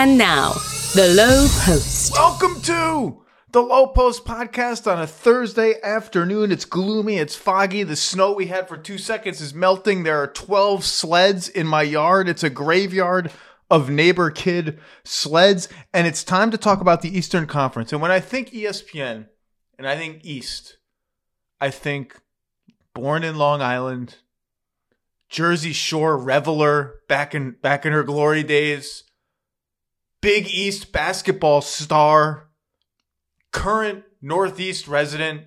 And now, the Low Post. Welcome to the Low Post podcast on a Thursday afternoon. It's gloomy, it's foggy. The snow we had for two seconds is melting. There are 12 sleds in my yard. It's a graveyard of neighbor kid sleds. And it's time to talk about the Eastern Conference. And when I think ESPN and I think East, I think born in Long Island, Jersey Shore reveler back in back in her glory days, Big East basketball star, current Northeast resident,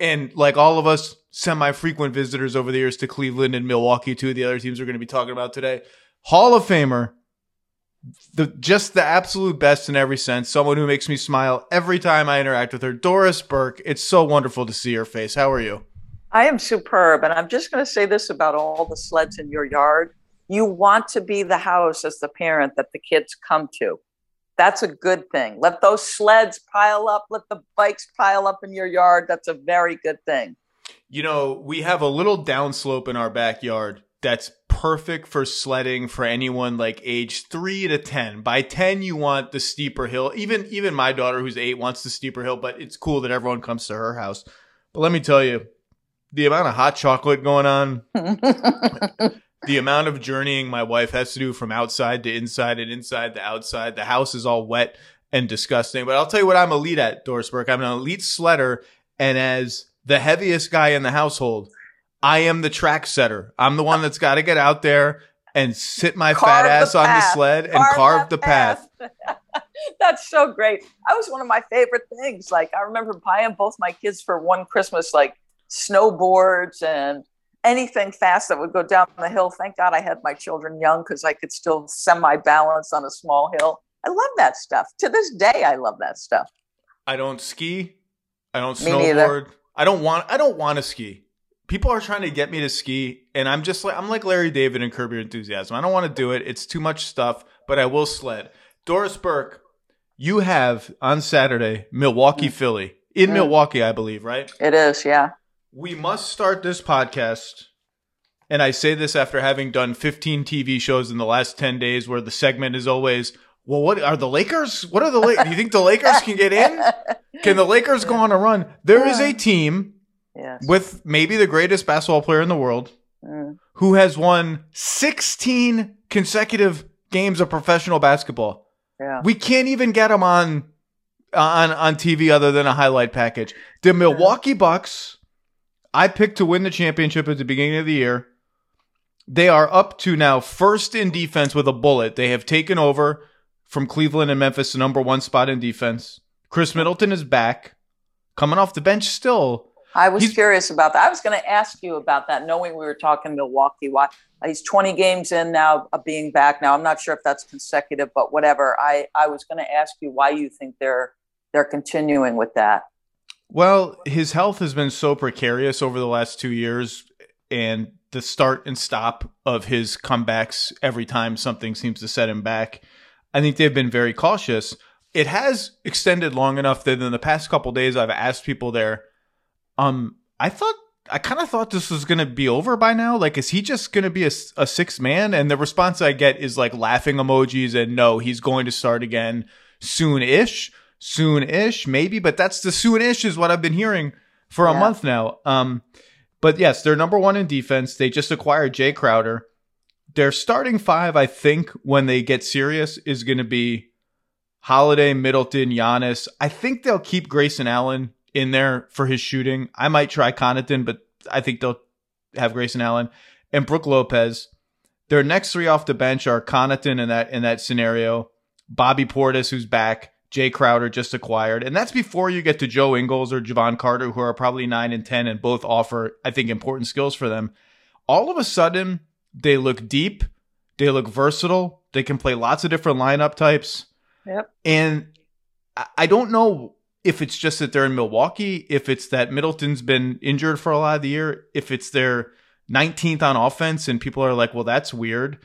and like all of us, semi-frequent visitors over the years to Cleveland and Milwaukee, two of the other teams we're going to be talking about today. Hall of Famer, the just the absolute best in every sense. Someone who makes me smile every time I interact with her. Doris Burke. It's so wonderful to see your face. How are you? I am superb. And I'm just going to say this about all the sleds in your yard. You want to be the house as the parent that the kids come to. That's a good thing. Let those sleds pile up, let the bikes pile up in your yard. That's a very good thing. You know, we have a little downslope in our backyard that's perfect for sledding for anyone like age 3 to 10. By 10 you want the steeper hill. Even even my daughter who's 8 wants the steeper hill, but it's cool that everyone comes to her house. But let me tell you, the amount of hot chocolate going on, the amount of journeying my wife has to do from outside to inside and inside to outside. The house is all wet and disgusting. But I'll tell you what I'm elite at, Doris Burke. I'm an elite sledder, and as the heaviest guy in the household, I am the track setter. I'm the one that's got to get out there and sit my Carve fat ass on the sled and Carve carve the path. That's so great. That was one of my favorite things. Like I remember buying both my kids for one Christmas, like snowboards and anything fast that would go down the hill. Thank God I had my children young because I could still semi balance on a small hill. I love that stuff. To this day, I love that stuff. I don't ski. I don't Me neither. snowboard. I don't want. I don't want to ski. People are trying to get me to ski, and I'm just like I'm like Larry David and Curb Your Enthusiasm. I don't want to do it. It's too much stuff, but I will sled. Doris Burke, you have on Saturday Milwaukee, Philly in Mm. Milwaukee, I believe, right? It is, yeah. We must start this podcast. And I say this after having done 15 TV shows in the last 10 days where the segment is always, well, what are the Lakers? What are the Lakers? Do you think the Lakers can get in? Can the Lakers go on a run? There is a team Yes. with maybe the greatest basketball player in the world Mm. who has won 16 consecutive games of professional basketball. Yeah. We can't even get them on on on TV other than a highlight package. The Milwaukee Bucks, I picked to win the championship at the beginning of the year. They are up to now first in defense with a bullet. They have taken over from Cleveland and Memphis, the number one spot in defense. Khris Middleton is back, coming off the bench still. I was He's- curious about that. I was going to ask you about that, knowing we were talking Milwaukee. Why he's 20 games in now, of being back now. I'm not sure if that's consecutive, but whatever. I I was going to ask you why you think they're they're continuing with that. Well, his health has been so precarious over the last two years, and the start and stop of his comebacks every time something seems to set him back. I think they've been very cautious. It has extended long enough that in the past couple days, I've asked people there. Um, I thought I kind of thought this was going to be over by now. Like, is he just going to be a, a six man? And the response I get is like laughing emojis and no, he's going to start again soon ish, soon ish, maybe. But that's the soon ish is what I've been hearing for a Yeah. month now. Um, but yes, they're number one in defense. They just acquired Jae Crowder. Their starting five, I think, when they get serious, is going to be Holiday, Middleton, Giannis. I think they'll keep Grayson Allen in there for his shooting. I might try Connaughton, but I think they'll have Grayson Allen and Brooke Lopez. Their next three off the bench are Connaughton in that in that scenario, Bobby Portis, who's back, Jae Crowder just acquired, and that's before you get to Joe Ingles or Jevon Carter, who are probably nine and ten, and both offer, I think, important skills for them. All of a sudden, they look deep, they look versatile, they can play lots of different lineup types. Yep. And I- I don't know if it's just that they're in Milwaukee, if it's that Middleton's been injured for a lot of the year, if it's their 19th on offense and people are like, well, that's weird.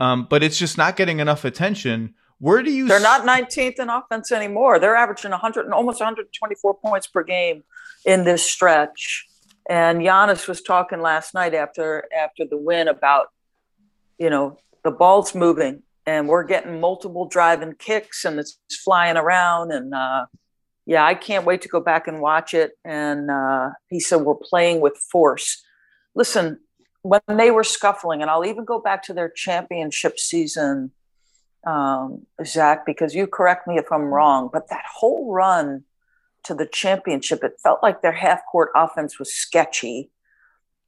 Um, but it's just not getting enough attention. Where do you? They're not 19th in offense anymore. They're averaging 100 and almost 124 points per game in this stretch. And Giannis was talking last night after after the win about, you know, the ball's moving and we're getting multiple driving kicks and it's flying around and uh, yeah i can't wait to go back and watch it and uh, he said we're playing with force listen when they were scuffling and i'll even go back to their championship season um, zach because you correct me if i'm wrong but that whole run to the championship it felt like their half court offense was sketchy.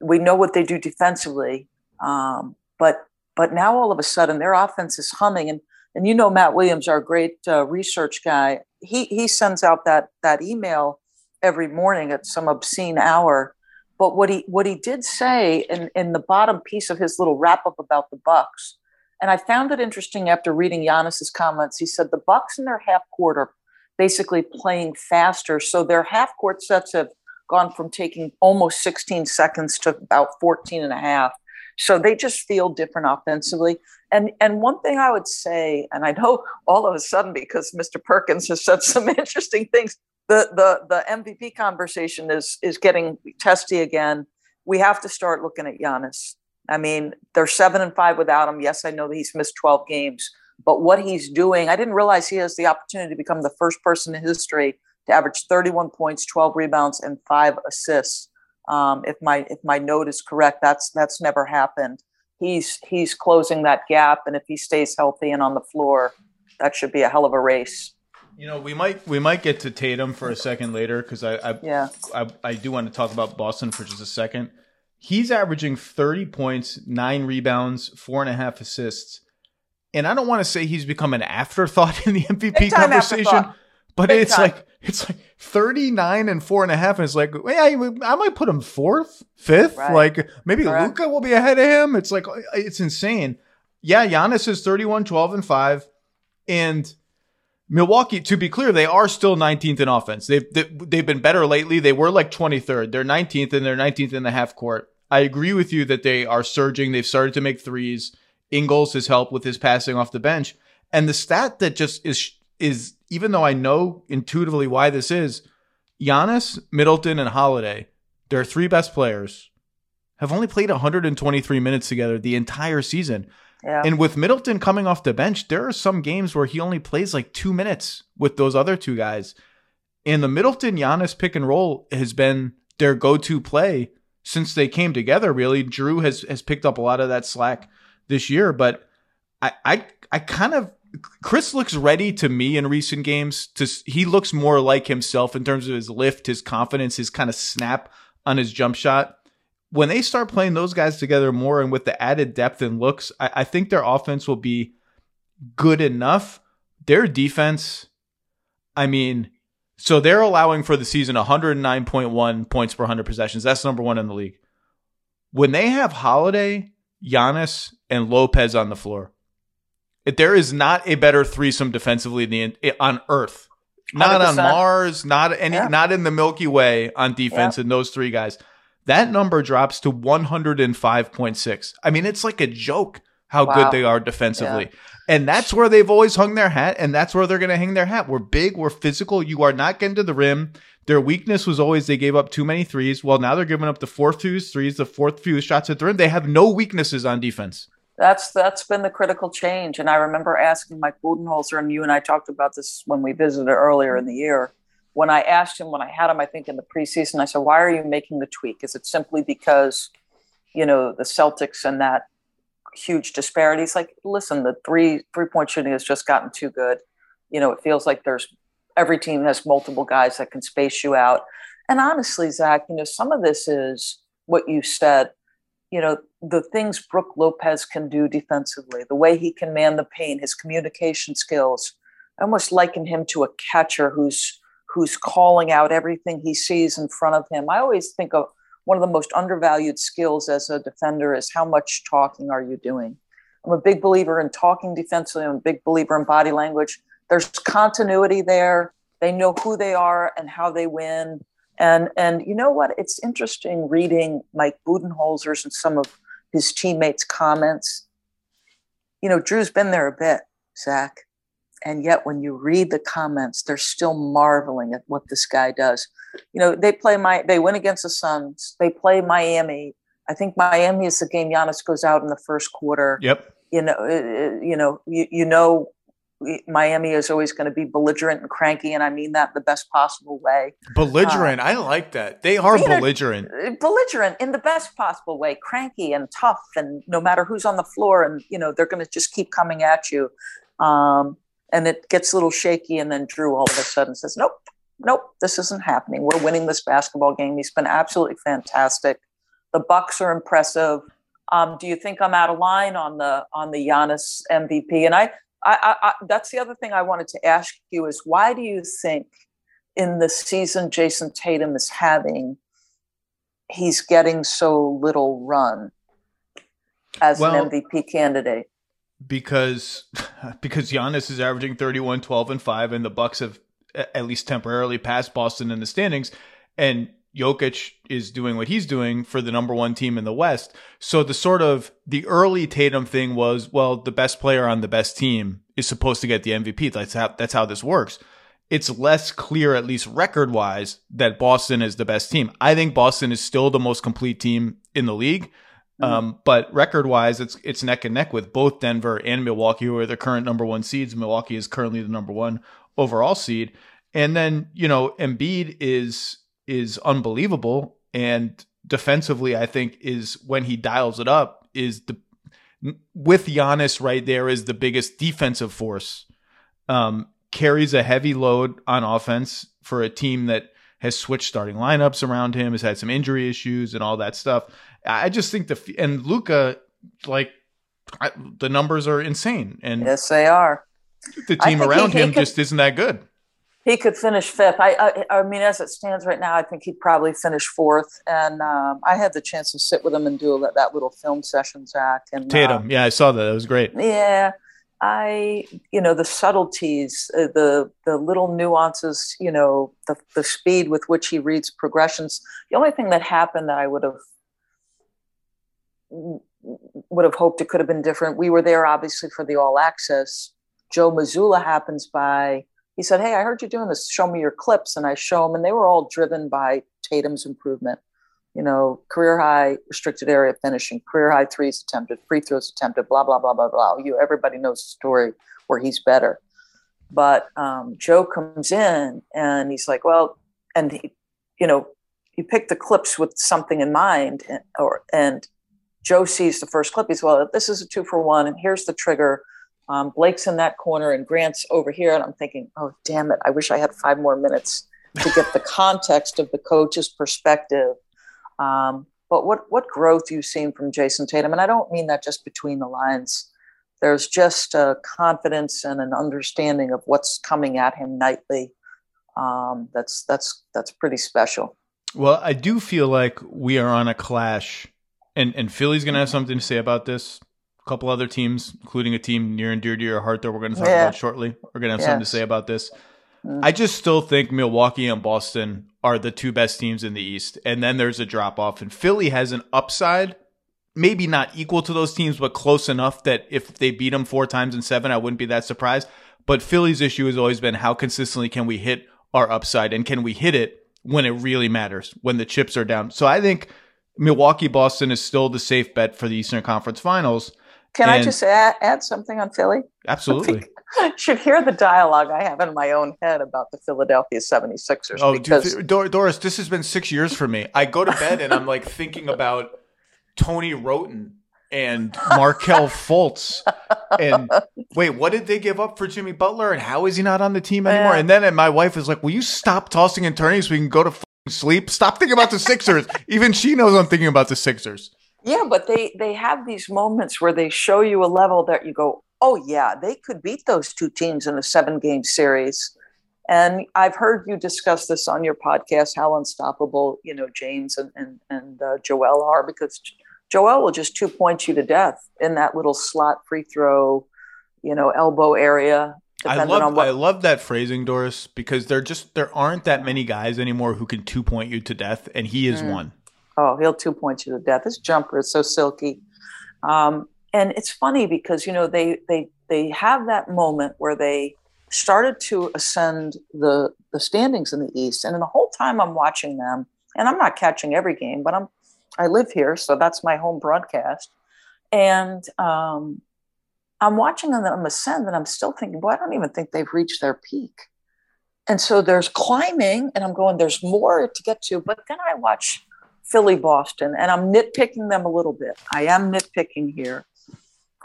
We know what they do defensively um, but but now all of a sudden their offense is humming. And and you know Matt Williams, our great uh, research guy, he he sends out that that email every morning at some obscene hour. But what he what he did say in in the bottom piece of his little wrap up about the Bucks, and I found it interesting after reading Giannis's comments. He said the Bucks in their half court are basically playing faster, so their half court sets have gone from taking almost 16 seconds to about 14 and a half so they just feel different offensively. And and one thing I would say, and I know all of a sudden because Mr. Perkins has said some interesting things, the the the MVP conversation is is getting testy again. We have to start looking at Giannis. I mean, they're seven and five without him. Yes, I know that he's missed 12 games, but what he's doing, I didn't realize he has the opportunity to become the first person in history to average 31 points, 12 rebounds, and five assists um, if my if my note is correct, that's that's never happened. He's he's closing that gap, and if he stays healthy and on the floor, that should be a hell of a race. You know, we might we might get to Tatum for a second later because I I, yeah. I I do want to talk about Boston for just a second. He's averaging thirty points, nine rebounds, four and a half assists, and I don't want to say he's become an afterthought in the MVP conversation, but Big it's time. like it's like 39 and four and a half. And it's like, yeah, I might put him fourth, fifth. Right. Like maybe Luka will be ahead of him. It's like, it's insane. Yeah, Giannis is 31, 12 and five. And Milwaukee, to be clear, they are still 19th in offense. They've, they've been better lately. They were like 23rd. They're 19th and they're 19th in the half court. I agree with you that they are surging. They've started to make threes. Ingles has helped with his passing off the bench. And the stat that just is is even though I know intuitively why this is, Giannis, Middleton, and Holiday, their three best players, have only played 123 minutes together the entire season. Yeah. And with Middleton coming off the bench, there are some games where he only plays like two minutes with those other two guys. And the Middleton Giannis pick and roll has been their go to play since they came together, really. Jrue has, has picked up a lot of that slack this year, but I, I, I kind of Khris looks ready to me in recent games. To he looks more like himself in terms of his lift, his confidence, his kind of snap on his jump shot. When they start playing those guys together more and with the added depth and looks, I, I think their offense will be good enough. Their defense, I mean, so they're allowing for the season 109.1 points per 100 possessions. That's number one in the league. When they have Holiday, Giannis, and Lopez on the floor, there is not a better threesome defensively the, on Earth. Not 100%. on Mars, not any, yeah. not in the Milky Way on defense. Yeah. And those three guys, that number drops to 105.6. I mean, it's like a joke how wow. good they are defensively. Yeah. And that's where they've always hung their hat, and that's where they're going to hang their hat. We're big, we're physical. You are not getting to the rim. Their weakness was always they gave up too many threes. Well, now they're giving up the fourth fewest threes, the fourth fewest shots at the rim. They have no weaknesses on defense that's that's been the critical change. And I remember asking Mike Budenholzer, and you and I talked about this when we visited earlier in the year. When I asked him, when I had him, I think in the preseason, I said, "Why are you making the tweak? Is it simply because, you know, the Celtics and that huge disparities. Like, "Listen, the three three point shooting has just gotten too good. You know, it feels like there's every team has multiple guys that can space you out. And honestly, Zach, you know, some of this is what you said you know, the things Brook Lopez can do defensively, the way he can man the paint, his communication skills. I almost liken him to a catcher who's who's calling out everything he sees in front of him. I always think of one of the most undervalued skills as a defender is how much talking are you doing? I'm a big believer in talking defensively. I'm a big believer in body language. There's continuity there. They know who they are and how they win. And and you know what? It's interesting reading Mike Budenholzer's and some of his teammates' comments. You know, Jrue's been there a bit, Zach. And yet when you read the comments, they're still marveling at what this guy does. You know, they play my they win against the Suns, they play Miami. I think Miami is the game Giannis goes out in the first quarter. Yep. you know, uh, you know, you, you know, Miami is always going to be belligerent and cranky, and I mean that in the best possible way. Belligerent, uh, I like that. They are belligerent. Know, belligerent in the best possible way, cranky and tough, and no matter who's on the floor, and you know they're going to just keep coming at you. Um, and it gets a little shaky, and then Jrue all of a sudden says, "Nope, nope, this isn't happening. We're winning this basketball game." He's been absolutely fantastic. The Bucks are impressive. Um, do you think I'm out of line on the on the Giannis MVP? And I, I, I, that's the other thing I wanted to ask you is why do you think in the season Jayson Tatum is having, he's getting so little run as well, an MVP candidate? Because because Giannis is averaging 31, 12, and 5, and the Bucks have at least temporarily passed Boston in the standings. And Jokic is doing what he's doing for the number one team in the West. So the sort of the early Tatum thing was, well, the best player on the best team is supposed to get the MVP. That's how that's how this works. It's less clear, at least record wise, that Boston is the best team. I think Boston is still the most complete team in the league. Mm-hmm. Um, but record wise, it's it's neck and neck with both Denver and Milwaukee, who are the current number one seeds. Milwaukee is currently the number one overall seed. And then, you know, Embiid is is unbelievable. And defensively, I think is when he dials it up is the with Giannis right there is the biggest defensive force. Um, carries a heavy load on offense for a team that has switched starting lineups around him, has had some injury issues and all that stuff. I just think the and Luka like I, the numbers are insane, and yes, they are. The team around he, he him could, just isn't that good. He could finish fifth. I, I, I, mean, as it stands right now, I think he'd probably finish fourth. And um, I had the chance to sit with him and do that, that little film session, Zach. And Tatum, uh, yeah, I saw that. It was great. Yeah, I, you know, the subtleties, uh, the the little nuances, you know, the the speed with which he reads progressions. The only thing that happened that I would have would have hoped it could have been different. We were there obviously for the all access. Joe Mazzulla happens by he said, Hey, I heard you're doing this. Show me your clips. And I show them, and they were all driven by Tatum's improvement. You know, career high restricted area finishing, career high threes attempted, free throws attempted, blah, blah, blah, blah, blah. You everybody knows the story where he's better. But um, Joe comes in and he's like, Well, and he, you know, he picked the clips with something in mind, and, or and Joe sees the first clip. He's well, this is a two for one, and here's the trigger um, Blake's in that corner and Grant's over here. And I'm thinking, oh, damn it. I wish I had five more minutes to get the context of the coach's perspective. Um, but what, what growth you've seen from Jayson Tatum? And I don't mean that just between the lines. There's just a confidence and an understanding of what's coming at him nightly. Um, that's that's that's pretty special. Well, I do feel like we are on a clash, and and Philly's going to have something to say about this a couple other teams, including a team near and dear to your heart that we're going to talk yeah. about shortly. We're going to have something to say about this. Mm. I just still think Milwaukee and Boston are the two best teams in the East. And then there's a drop off. And Philly has an upside, maybe not equal to those teams, but close enough that if they beat them four times in seven, I wouldn't be that surprised. But Philly's issue has always been how consistently can we hit our upside and can we hit it when it really matters, when the chips are down. So I think Milwaukee Boston is still the safe bet for the Eastern Conference Finals. Can and I just add, add something on Philly? Absolutely. should hear the dialogue I have in my own head about the Philadelphia 76ers. Oh, because- Doris, this has been six years for me. I go to bed and I'm like thinking about Tony Wroten and Markelle Fultz. And wait, what did they give up for Jimmy Butler? And how is he not on the team anymore? And then and my wife is like, Will you stop tossing and turning so we can go to sleep? Stop thinking about the Sixers. Even she knows I'm thinking about the Sixers. Yeah, but they they have these moments where they show you a level that you go, "Oh yeah, they could beat those two teams in a seven-game series." And I've heard you discuss this on your podcast, how unstoppable you know James and and, and uh, Joel are, because Joel will just two point you to death in that little slot free throw, you know, elbow area. I love what- I love that phrasing, Doris, because there just there aren't that many guys anymore who can two point you to death, and he is mm. one. Oh, he'll two point you to death. His jumper is so silky. Um, and it's funny because you know they they they have that moment where they started to ascend the the standings in the East, and in the whole time I'm watching them, and I'm not catching every game, but I'm I live here, so that's my home broadcast, and um, I'm watching them ascend and I'm still thinking, well, I don't even think they've reached their peak. And so there's climbing, and I'm going, there's more to get to. But then I watch Philly Boston, and I'm nitpicking them a little bit. I am nitpicking here,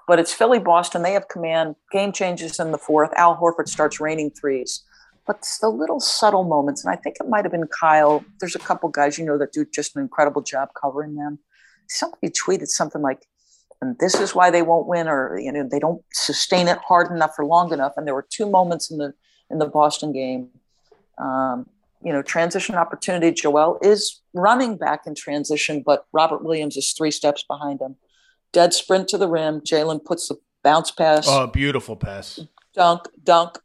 but it's Philly Boston. They have command. Game changes in the fourth. Al Horford starts raining threes. But it's the little subtle moments, and I think it might have been Kyle. There's a couple guys you know that do just an incredible job covering them. Somebody tweeted something like, and this is why they won't win, or you know, they don't sustain it hard enough or long enough. And there were two moments in the in the Boston game. Um, you know, transition opportunity. Joel is running back in transition, but Robert Williams is three steps behind him. Dead sprint to the rim. Jaylen puts the bounce pass. Oh, beautiful pass. Dunk, dunk.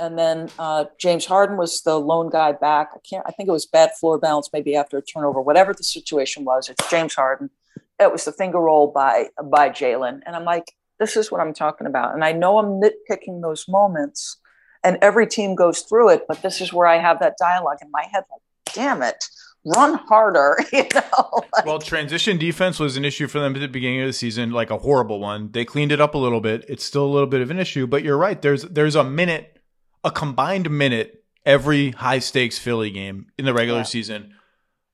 And then uh, James Harden was the lone guy back. I can't. I think it was bad floor balance, maybe after a turnover, whatever the situation was. It's James Harden. It was the finger roll by by Jaylen, and I'm like, this is what I'm talking about. And I know I'm nitpicking those moments, and every team goes through it but this is where i have that dialogue in my head like damn it run harder you know? Like, well transition defense was an issue for them at the beginning of the season like a horrible one. They cleaned it up a little bit. It's still a little bit of an issue but you're right. There's there's a minute a combined minute every high stakes philly game in the regular yeah. season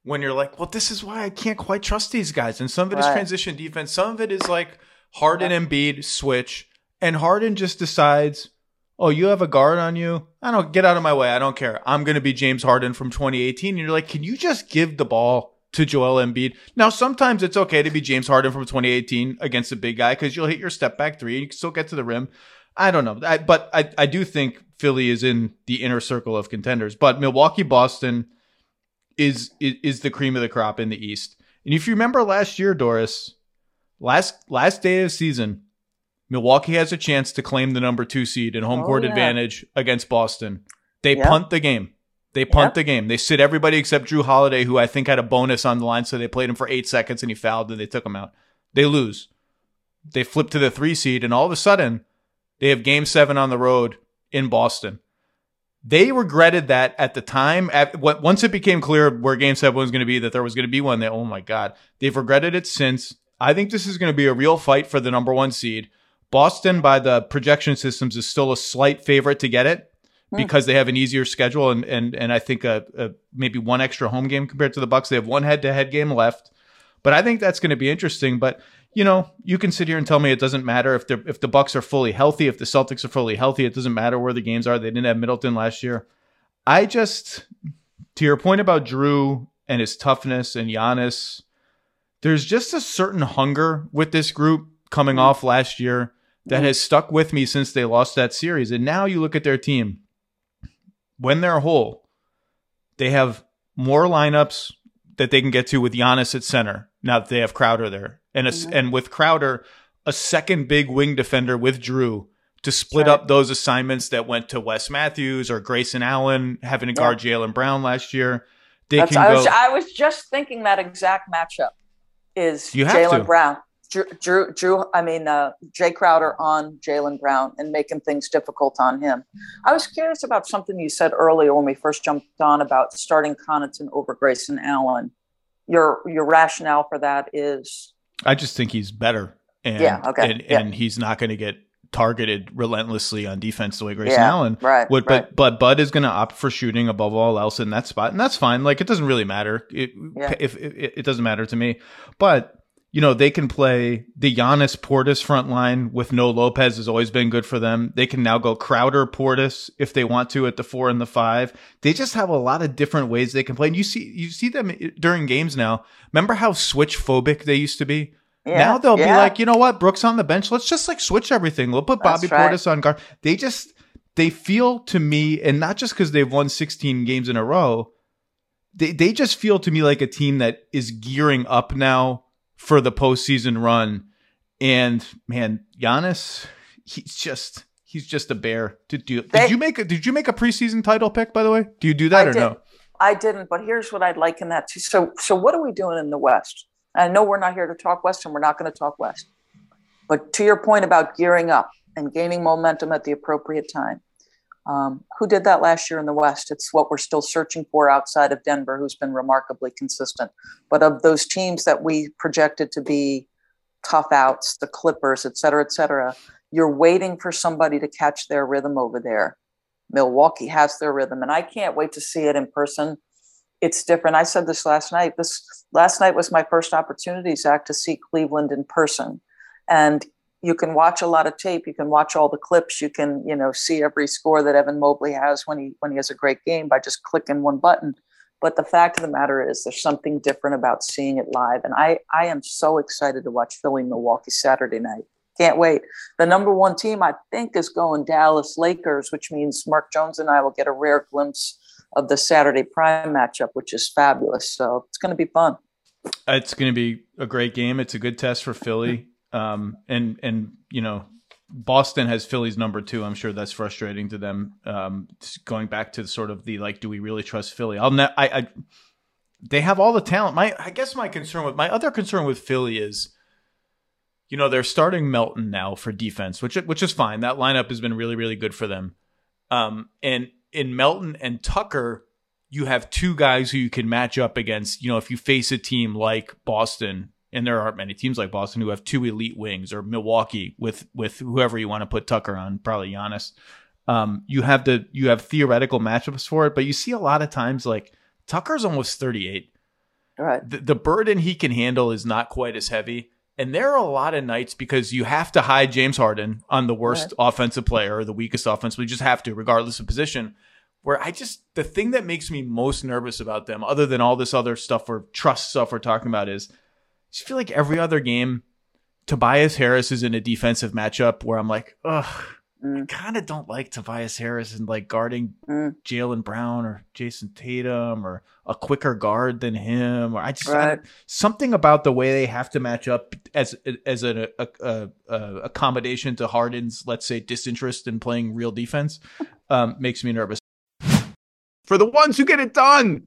when you're like well this is why i can't quite trust these guys and some of it right. is transition defense some of it is like harden and Embiid switch and harden just decides oh, you have a guard on you? I don't get out of my way. I don't care. I'm going to be James Harden from 2018. And you're like, can you just give the ball to Joel Embiid? Now, sometimes it's okay to be James Harden from 2018 against a big guy because you'll hit your step back three and you can still get to the rim. I don't know. I, but I, I do think Philly is in the inner circle of contenders. But Milwaukee, Boston is, is, is the cream of the crop in the East. And if you remember last year, Doris, last last day of season, Milwaukee has a chance to claim the number two seed and home oh, court yeah. advantage against Boston. They yep. punt the game. They punt yep. the game. They sit everybody except Jrue Holiday, who I think had a bonus on the line, so they played him for eight seconds and he fouled and they took him out. They lose. They flip to the three seed, and all of a sudden, they have game seven on the road in Boston. They regretted that at the time. At, once it became clear where game seven was going to be, that there was going to be one, they, oh my God. They've regretted it since. I think this is going to be a real fight for the number one seed. Boston, by the projection systems, is still a slight favorite to get it hmm. because they have an easier schedule and and and I think a, a, maybe one extra home game compared to the Bucks. They have one head to head game left, but I think that's going to be interesting. But you know, you can sit here and tell me it doesn't matter if the if the Bucks are fully healthy, if the Celtics are fully healthy, it doesn't matter where the games are. They didn't have Middleton last year. I just, to your point about Jrue and his toughness and Giannis, there's just a certain hunger with this group coming off last year that has stuck with me since they lost that series. And now you look at their team. When they're whole, they have more lineups that they can get to with Giannis at center. Now that they have Crowder there, and a, mm-hmm. and with Crowder, a second big wing defender with Jrue to split up those assignments that went to Wes Matthews or Grayson Allen having to guard yeah. Jaylen Brown last year. They That's, can I go. Was, I was just thinking that exact matchup is Jaylen Brown. Jrue, Drew, Jrue I mean, uh, Jae Crowder on Jaylen Brown and making things difficult on him. I was curious about something you said earlier when we first jumped on about starting Connaughton over Grayson Allen. Your your rationale for that is? I just think he's better, and yeah, okay, and, yeah. and he's not going to get targeted relentlessly on defense the way Grayson yeah, Allen right, would. Right. But but Bud is going to opt for shooting above all else in that spot, and that's fine. Like it doesn't really matter. It, yeah. if, if it doesn't matter to me, but you know, they can play the Giannis Portis front line with no Lopez has always been good for them. They can now go Crowder Portis if they want to at the four and the five. They just have a lot of different ways they can play. And you see, you see them during games now. Remember how switch phobic they used to be? Yeah, now they'll yeah. be like, you know what, Brooks on the bench. Let's just like switch everything. We'll put Bobby right. Portis on guard. They just, they feel to me, and not just because they've won 16 games in a row, they, they just feel to me like a team that is gearing up now for the postseason run. And man, Giannis, he's just he's just a bear to do. Did you make a did you make a preseason title pick by the way? Do you do that I or did. no? I didn't, but here's what I'd like in that too. So so what are we doing in the West? I know we're not here to talk West and we're not going to talk West. But to your point about gearing up and gaining momentum at the appropriate time. Um, who did that last year in the West? It's what we're still searching for outside of Denver, who's been remarkably consistent. But of those teams that we projected to be tough outs, the Clippers, et cetera, et cetera, you're waiting for somebody to catch their rhythm over there. Milwaukee has their rhythm, and I can't wait to see it in person. It's different. I said this last night. This last night was my first opportunity, Zach, to see Cleveland in person. And you can watch a lot of tape. You can watch all the clips. You can, you know, see every score that Evan Mobley has when he when he has a great game by just clicking one button. But the fact of the matter is, there's something different about seeing it live, and I I am so excited to watch Philly Milwaukee Saturday night. Can't wait. The number one team I think is going Dallas Lakers, which means Mark Jones and I will get a rare glimpse of the Saturday prime matchup, which is fabulous. So it's going to be fun. It's going to be a great game. It's a good test for Philly. Um, and and you know, Boston has Philly's number two. I'm sure that's frustrating to them. Um, going back to sort of the like, do we really trust Philly? I'll ne- I, I they have all the talent. My I guess my concern with my other concern with Philly is, you know, they're starting Melton now for defense, which which is fine. That lineup has been really really good for them. Um, and in Melton and Tucker, you have two guys who you can match up against. You know, if you face a team like Boston and there aren't many teams like Boston who have two elite wings, or Milwaukee with with whoever you want to put Tucker on, probably Giannis. Um, you have the you have theoretical matchups for it, but you see a lot of times like Tucker's almost thirty eight. Right. The, the burden he can handle is not quite as heavy. And there are a lot of nights because you have to hide James Harden on the worst right. offensive player or the weakest offense. We just have to, regardless of position. Where I just the thing that makes me most nervous about them, other than all this other stuff or trust stuff we're talking about, is just feel like every other game, Tobias Harris is in a defensive matchup where I'm like, ugh, mm. I kind of don't like Tobias Harris and like guarding mm. Jaylen Brown or Jayson Tatum or a quicker guard than him. Or I just right. I, something about the way they have to match up as as an a, a, a, accommodation to Harden's, let's say, disinterest in playing real defense, um, makes me nervous. For the ones who get it done.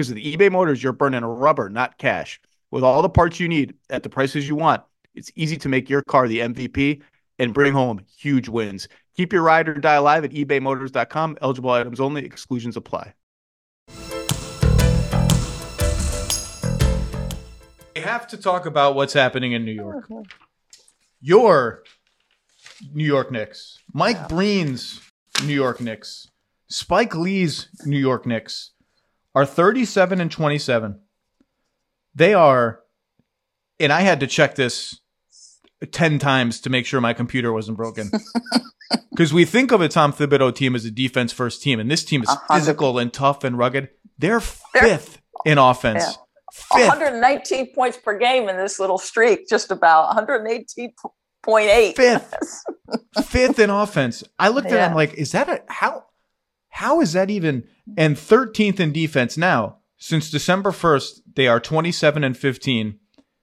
Because with eBay Motors, you're burning rubber, not cash. With all the parts you need at the prices you want, it's easy to make your car the MVP and bring home huge wins. Keep your ride or die alive at ebaymotors.com. Eligible items only, exclusions apply. We have to talk about what's happening in New York. Oh, your New York Knicks, Mike Breen's New York Knicks, Spike Lee's New York Knicks are 37 and 27. They are, and I had to check this 10 times to make sure my computer wasn't broken. Because we think of a Tom Thibodeau team as a defense first team, and this team is physical and tough and rugged. They're 5th in offense. Yeah. Fifth. 119 points per game in this little streak, just about 118.8. Fifth. Fifth in offense. I looked yeah. at it, I'm like, is that a how how is that even? And 13th in defense now. Since December 1st, they are 27 and 15,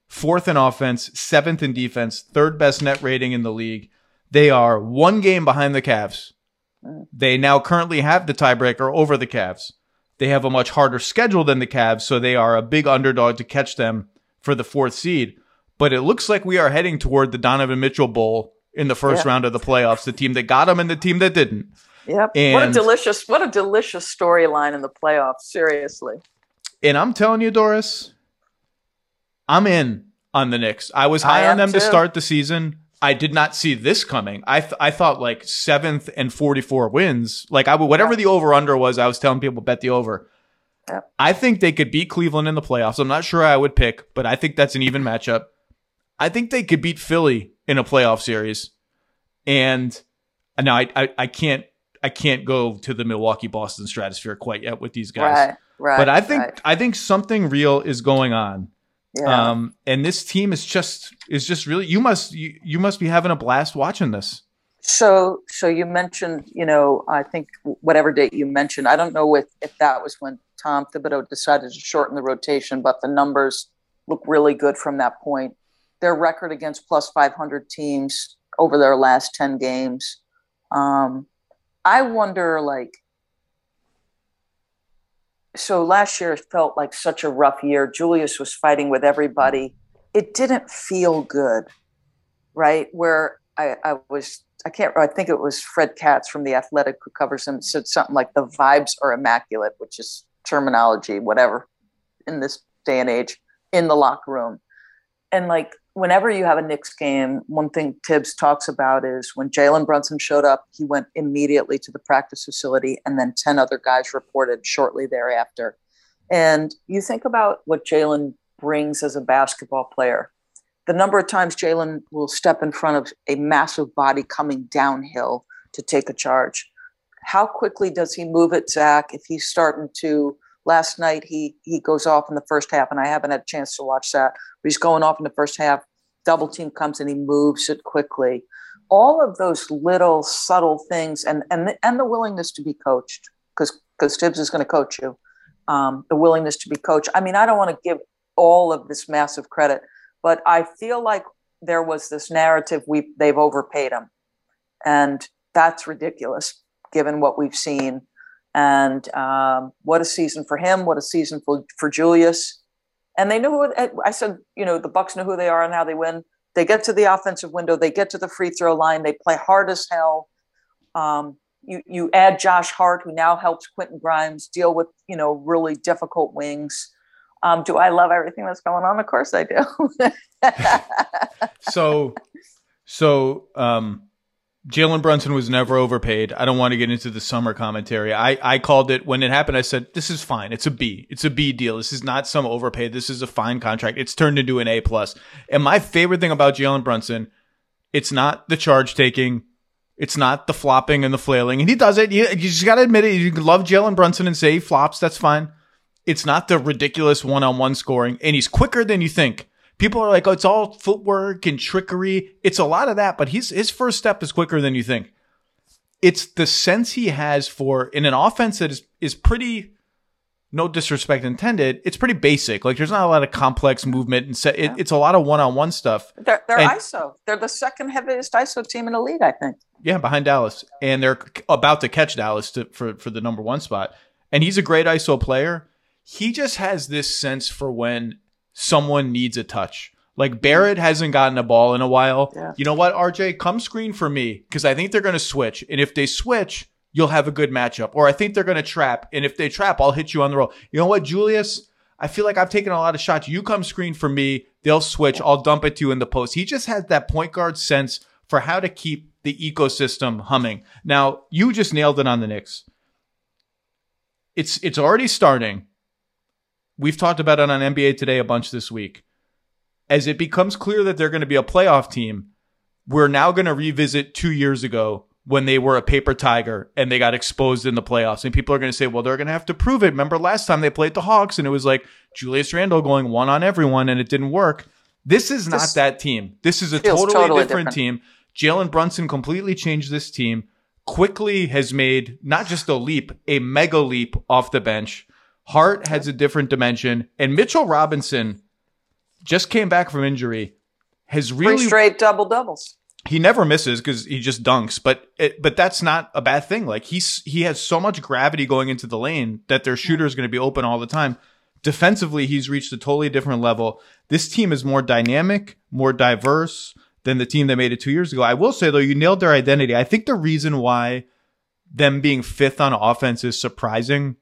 fourth in offense, seventh in defense, third best net rating in the league. They are one game behind the Cavs. They now currently have the tiebreaker over the Cavs. They have a much harder schedule than the Cavs, so they are a big underdog to catch them for the fourth seed. But it looks like we are heading toward the Donovan Mitchell Bowl in the first yeah. round of the playoffs, the team that got him and the team that didn't. Yep. And, what a delicious, what a delicious storyline in the playoffs. Seriously. And I'm telling you, Doris, I'm in on the Knicks. I was high I on them too. to start the season. I did not see this coming. I th- I thought like seventh and 44 wins. Like I would, whatever the over under was, I was telling people bet the over. Yep. I think they could beat Cleveland in the playoffs. I'm not sure I would pick, but I think that's an even matchup. I think they could beat Philly in a playoff series. And now I, I, I can't I can't go to the Milwaukee Boston stratosphere quite yet with these guys. Right, right, but I think right. I think something real is going on Yeah. Um, and this team is just is just really you must you, you must be having a blast watching this. So, so you mentioned, you know, I think whatever date you mentioned, I don't know if, if that was when Tom Thibodeau decided to shorten the rotation, but the numbers look really good from that point. Their record against plus 500 teams over their last 10 games. Um, I wonder, like, so last year felt like such a rough year. Julius was fighting with everybody. It didn't feel good, right? Where I, I was I can't. I think it was Fred Katz from the Athletic who covers him said something like the vibes are immaculate, which is terminology, whatever, in this day and age in the locker room. And like whenever you have a Knicks game, one thing Thibs talks about is when Jalen Brunson showed up, he went immediately to the practice facility, and then ten other guys reported shortly thereafter. And you think about what Jalen brings as a basketball player the number of times Jalen will step in front of a massive body coming downhill to take a charge. How quickly does he move it, Zach? If he's starting to, last night he he goes off in the first half, and I haven't had a chance to watch that, but he's going off in the first half. Double team comes and he moves it quickly. All of those little subtle things, and and and the willingness to be coached, because because Thibs is going to coach you. Um, the willingness to be coached. I mean, I don't want to give all of this massive credit but I feel like there was this narrative we they've overpaid him, and that's ridiculous given what we've seen. And um, what a season for him! What a season for for Julius. And they know who I said. You know, the Bucks know who they are and how they win. They get to the offensive window. They get to the free throw line. They play hard as hell. Um, you you add Josh Hart, who now helps Quentin Grimes deal with you know really difficult wings. Um, do I love everything that's going on? Of course I do. so, so um, Jalen Brunson was never overpaid. I don't want to get into the summer commentary. I, I called it when it happened. I said, this is fine. It's a B. It's a B deal. This is not some overpaid. This is a fine contract. It's turned into an A plus. And my favorite thing about Jalen Brunson, it's not the charge taking. It's not the flopping and the flailing. And he does it. You, you just got to admit it. You love Jalen Brunson and say he flops. That's fine. It's not the ridiculous one on one scoring, and he's quicker than you think. People are like, oh, it's all footwork and trickery. It's a lot of that, but he's, his first step is quicker than you think. It's the sense he has for in an offense that is, is pretty, no disrespect intended, it's pretty basic. Like there's not a lot of complex movement and set, it, it's a lot of one on one stuff. They're, they're And- ISO. They're the second heaviest ISO team in the league, I think. Yeah, behind Dallas, and they're about to catch Dallas to, for for the number one spot. And he's a great ISO player. He just has this sense for when someone needs a touch. Like Barrett hasn't gotten a ball in a while. Yeah. You know what, RJ? Come screen for me because I think they're going to switch. And if they switch, you'll have a good matchup. Or I think they're going to trap. And if they trap, I'll hit you on the roll. You know what, Julius? I feel like I've taken a lot of shots. You come screen for me. They'll switch. I'll dump it to you in the post. He just has that point guard sense for how to keep the ecosystem humming. Now, you just nailed it on the Knicks. It's it's already starting. We've talked about it on NBA today a bunch this week. As it becomes clear that they're going to be a playoff team, we're now going to revisit 2 years ago when they were a paper tiger and they got exposed in the playoffs. And people are going to say, well, they're going to have to prove it. Remember last time they played the Hawks and it was like Julius Randle going one on everyone and it didn't work. This is not This that team. This is a totally, totally different, different. team. Jalen Brunson completely changed this team. Quickley has made not just a leap, a mega leap off the bench. Hart has a different dimension. And Mitchell Robinson just came back from injury. Has really Three straight double doubles. he never misses because he just dunks but it, but that's not a bad thing like he's he has so much gravity going into the lane that their shooter is going to be open all the time defensively he's reached a totally different level this team is more dynamic more diverse than the team that made it two years ago i will say though you nailed their identity i think the reason why them being fifth on offense is surprising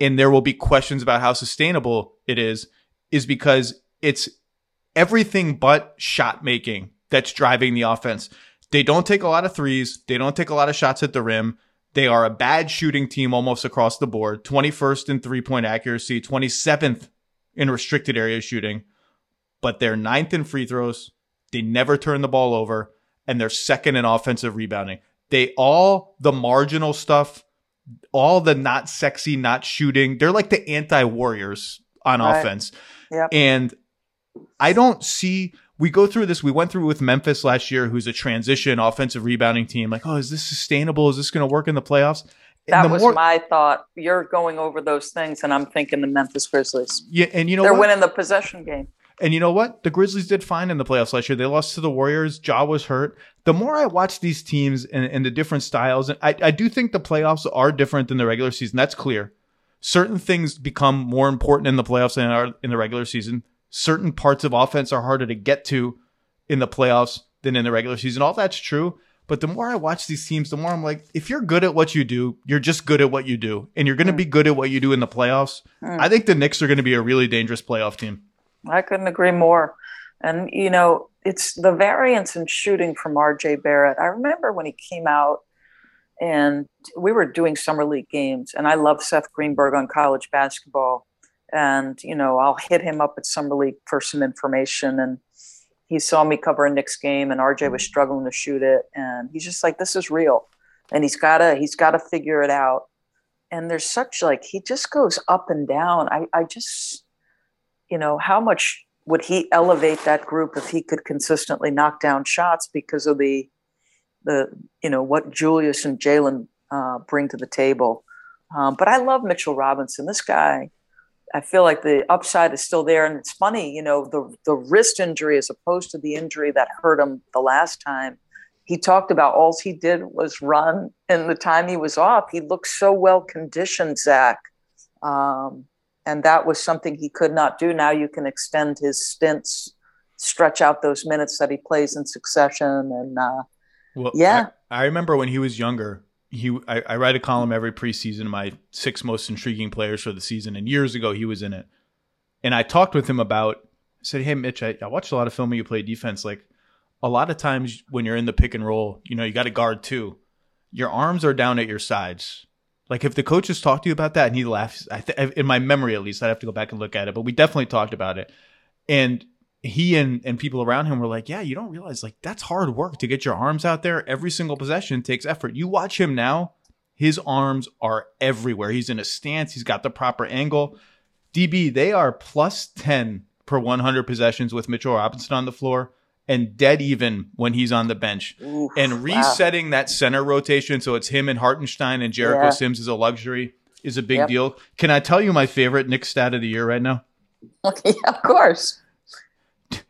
and there will be questions about how sustainable it is is because it's everything but shot making that's driving the offense. They don't take a lot of threes. They don't take a lot of shots at the rim. They are a bad shooting team almost across the board. 21st in three point accuracy, 27th in restricted area shooting, but they're ninth in free throws. They never turn the ball over and they're second in offensive rebounding. They all the marginal stuff, all the not sexy, not shooting. They're like the anti warriors on Right. offense. Yep. And I don't see. We go through this. We went through with Memphis last year, who's a transition offensive rebounding team. Like, oh, is this sustainable? Is this going to work in the playoffs? That the was more- my thought. You're going over those things, and I'm thinking the Memphis Grizzlies. yeah, and you know They're what? winning the possession game. And you know what? The Grizzlies did fine in the playoffs last year. They lost to the Warriors. Ja was hurt. The more I watch these teams and, and the different styles, and I, I do think the playoffs are different than the regular season. That's clear. Certain things become more important in the playoffs than are in the regular season. Certain parts of offense are harder to get to in the playoffs than in the regular season. All that's true. But the more I watch these teams, the more I'm like, if you're good at what you do, you're just good at what you do. And you're going to be mm. good at what you do in the playoffs. Mm. I think the Knicks are going to be a really dangerous playoff team. I couldn't agree more. And you know, it's the variance in shooting from RJ Barrett. I remember when he came out and we were doing summer league games and I love Seth Greenberg on college basketball. And, you know, I'll hit him up at summer league for some information and he saw me cover a Knicks game and RJ was struggling to shoot it. And he's just like, this is real. And he's gotta he's gotta figure it out. And there's such like he just goes up and down. I, I just you know, how much would he elevate that group if he could consistently knock down shots because of the the you know what Julius and Jalen uh, bring to the table. Um, but I love Mitchell Robinson. This guy, I feel like the upside is still there, and it's funny, you know, the the wrist injury as opposed to the injury that hurt him the last time. He talked about all he did was run, and the time he was off, he looked so well conditioned, Zach. Um, and that was something he could not do. Now you can extend his stints, stretch out those minutes that he plays in succession, and uh, Well, Yeah. I, I remember when he was younger. He, I, I write a column every preseason, my six most intriguing players for the season, and years ago he was in it. And I talked with him about. I said, "Hey, Mitch, I, I watched a lot of film of you play defense. Like a lot of times when you're in the pick and roll, you know, you got to guard too. Your arms are down at your sides. Like if the coaches talk to you about that, and he laughs. I th- in my memory at least, I'd have to go back and look at it, but we definitely talked about it. And he and and people around him were like, "Yeah, you don't realize like that's hard work to get your arms out there. Every single possession takes effort. You watch him now; his arms are everywhere. He's in a stance. He's got the proper angle. DB, they are plus ten per 100 possessions with Mitchell Robinson on the floor, and dead even when he's on the bench. oof, And wow. resetting that center rotation, so it's him and Hartenstein and Jericho Yeah. Sims is a luxury, is a big Yep. deal. Can I tell you my favorite Knick stat of the year right now? Okay, of course.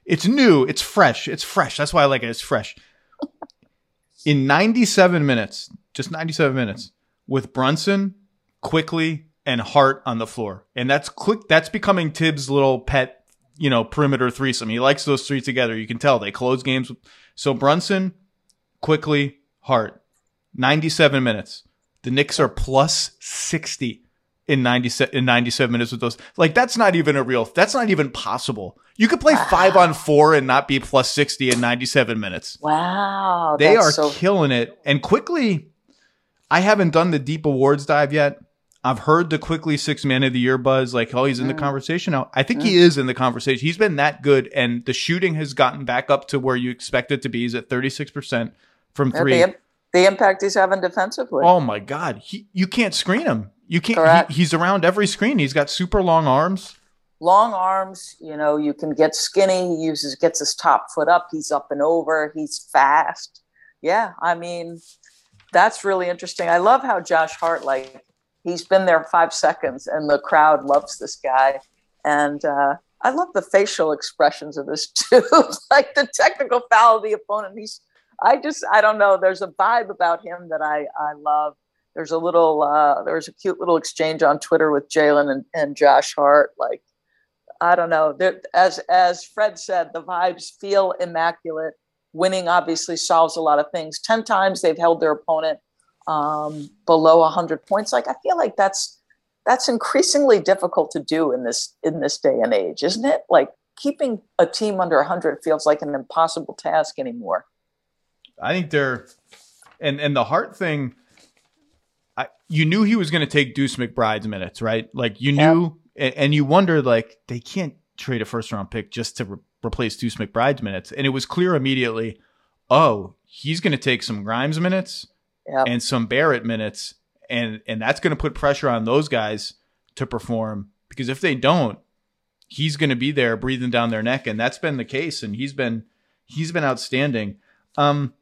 It's new. It's fresh. It's fresh. That's why I like it. It's fresh. In 97 minutes, just 97 minutes, with Brunson, Quickley, and Hart on the floor, and that's quick. That's becoming Thibs' little pet, you know, perimeter threesome. He likes those three together. You can tell they close games. So Brunson, Quickley, Hart, 97 minutes. The Knicks are plus 60 in 90 in 97 minutes with those. Like that's not even a real that's not even possible. You could play 5 on 4 and not be plus 60 in 97 minutes. Wow, They are so killing it. And Quickley I haven't done the deep awards dive yet. I've heard the Quickley six man of the year buzz, like, oh, he's in the Mm. conversation now. I think he is in the conversation. He's been that good, and the shooting has gotten back up to where you expect it to be. He's at 36% from three. the, the impact he's having defensively. Oh my God, he you can't screen him. You can't. He, he's around every screen. He's got super long arms. Long arms, you know, you can get skinny. He uses gets his top foot up. He's up and over. He's fast. Yeah, I mean, that's really interesting. I love how Josh Hart, like, he's been there five seconds, and the crowd loves this guy. And uh, I love the facial expressions of this too, like the technical foul of the opponent. He's, I just, I don't know. There's a vibe about him that I, I love. There's a little, uh, there's a cute little exchange on Twitter with Jalen and, and Josh Hart. Like, I don't know. There, as as Fred said, the vibes feel immaculate. Winning obviously solves a lot of things. Ten times they've held their opponent um, below 100 points. Like I feel like that's that's increasingly difficult to do in this in this day and age, isn't it? Like keeping a team under 100 feels like an impossible task anymore. I think they're, and and the Hart thing. I you knew he was going to take Deuce McBride's minutes, right? Like you knew, and, and you wondered like they can't trade a first round pick just to re- replace Deuce McBride's minutes, and it was clear immediately. Oh, he's going to take some Grimes minutes Yeah. and some Barrett minutes, and and that's going to put pressure on those guys to perform because if they don't, he's going to be there breathing down their neck, and that's been the case. And he's been he's been outstanding. Um,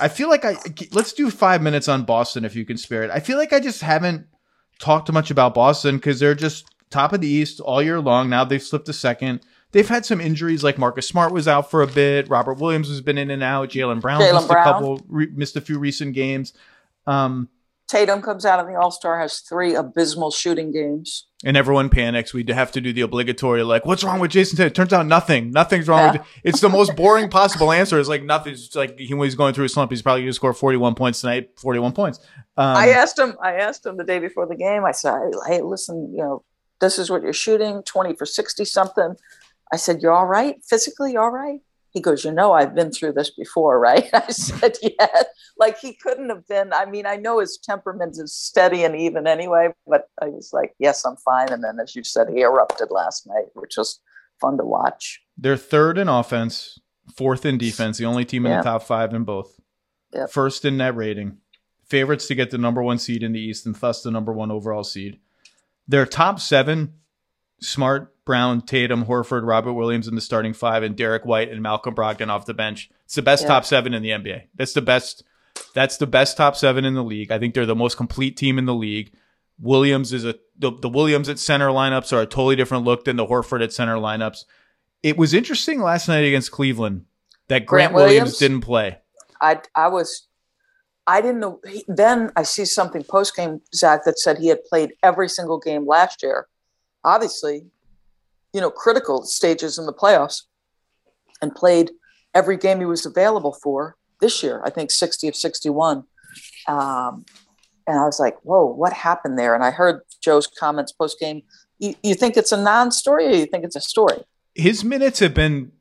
I feel like I let's do five minutes on Boston if you can spare it. I feel like I just haven't talked much about Boston because they're just top of the East all year long. Now they've slipped a second. They've had some injuries, like Marcus Smart was out for a bit. Robert Williams has been in and out. Jaylen Brown Jaylen missed Brown. a couple, re- missed a few recent games. Um, Tatum comes out of the All Star, has three abysmal shooting games. and everyone panics. We have to do the obligatory, like, what's wrong with Jayson Tatum? Turns out nothing. Nothing's wrong Yeah. with It's the most boring possible answer. It's like nothing. It's like he, when he's going through a slump, he's probably going to score 41 points tonight, 41 points. Um, I asked him. I asked him the day before the game. I said, "Hey, listen, you know, this is what you're shooting, twenty for sixty something." I said, "You're all right physically. All right?" He goes, "You know, I've been through this before, right?" I said, "Yeah." Like he couldn't have been. I mean, I know his temperament is steady and even anyway, but I was like, "Yes, I'm fine." And then, as you said, he erupted last night, which was fun to watch. They're third in offense, fourth in defense, the only team in Yeah. the top five in both. Yep. First in net rating. Favorites to get the number one seed in the East and thus the number one overall seed. Their top seven Smart, Brown, Tatum, Horford, Robert Williams in the starting five, and Derrick White and Malcolm Brogdon off the bench. It's the best Yeah. top seven in the NBA. That's the best. That's the best top seven in the league. I think they're the most complete team in the league. Williams is a the, the Williams at center lineups are a totally different look than the Horford at center lineups. It was interesting last night against Cleveland that Grant, Grant Williams. Williams? didn't play. I I was I didn't know. He, then I see something post game, Zach, that said he had played every single game last year. Obviously, you know, critical stages in the playoffs, and played every game he was available for this year. I think sixty of sixty-one. Um, and I was like, "Whoa, what happened there?" And I heard Joe's comments post game. You, you think it's a non-story, or you think it's a story? His minutes have been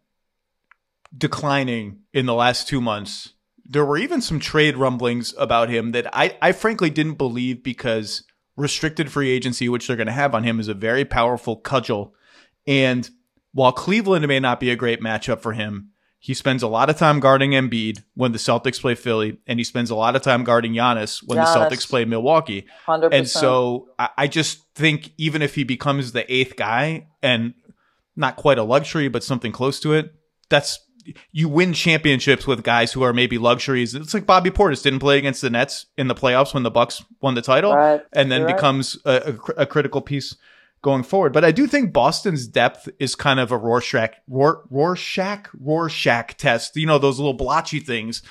declining in the last two months. There were even some trade rumblings about him that I, I frankly didn't believe because restricted free agency, which they're going to have on him, is a very powerful cudgel. And while Cleveland may not be a great matchup for him, he spends a lot of time guarding Embiid when the Celtics play Philly, and he spends a lot of time guarding Giannis when Giannis. the Celtics play Milwaukee. Hundred And percent. so I, I just think even if he becomes the eighth guy and not quite a luxury, but something close to it, that's you win championships with guys who are maybe luxuries. It's like Bobby Portis didn't play against the Nets in the playoffs when the Bucks won the title, Right. and then You're right. becomes a, a a critical piece going forward. But I do think Boston's depth is kind of a Rorschach, Ror, Rorschach, Rorschach test. You know those little blotchy things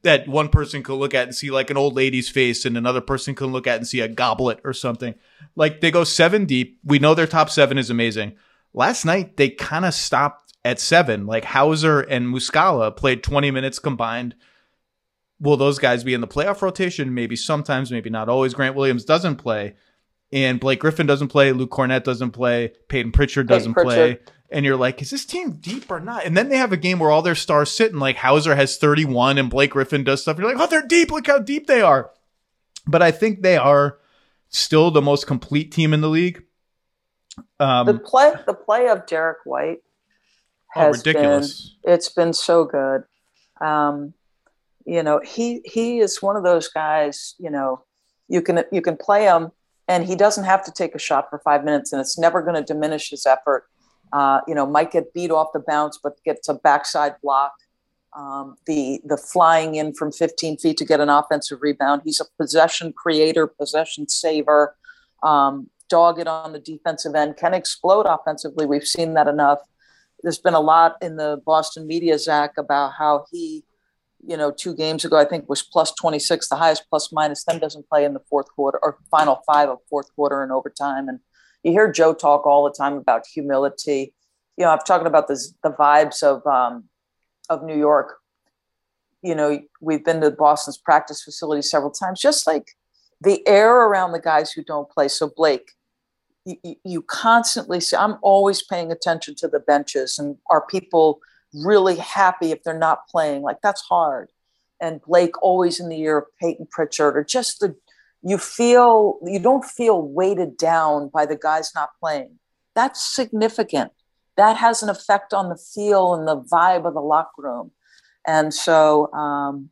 that one person could look at and see like an old lady's face, and another person can look at and see a goblet or something. Like they go seven deep. We know their top seven is amazing. Last night they kind of stopped at seven. Like Hauser and Muscala played 20 minutes combined. Will those guys be in the playoff rotation? Maybe sometimes, maybe not always. Grant Williams doesn't play, and Blake Griffin doesn't play. Luke Kornet doesn't play. Payton Pritchard doesn't Payton play. Pritchard. And you're like, is this team deep or not? And then they have a game where all their stars sit, and like Hauser has 31 and Blake Griffin does stuff. You're like, oh, they're deep. Look how deep they are. But I think they are still the most complete team in the league. Um, the play the play of Derrick White oh, has ridiculous. been it's been so good. Um, you know, he he is one of those guys. You know, you can you can play him, and he doesn't have to take a shot for five minutes, and it's never going to diminish his effort. Uh, you know, might get beat off the bounce, but gets a backside block. Um, the the flying in from 15 feet to get an offensive rebound. He's a possession creator, possession saver. Um, dog it on the defensive end, can explode offensively. We've seen that enough. There's been a lot in the Boston media, Zach, about how he, you know, two games ago, I think was plus 26, the highest plus minus, then doesn't play in the fourth quarter or final five of fourth quarter and overtime. And you hear Joe talk all the time about humility. You know, I'm talking about this, the vibes of, um, of New York. You know, we've been to Boston's practice facility several times, just like the air around the guys who don't play. So Blake, you, you constantly see, I'm always paying attention to the benches and are people really happy if they're not playing? Like that's hard. And Blake always in the ear of Payton Pritchard or just the, you feel, you don't feel weighted down by the guys not playing. That's significant. That has an effect on the feel and the vibe of the locker room. And so, um,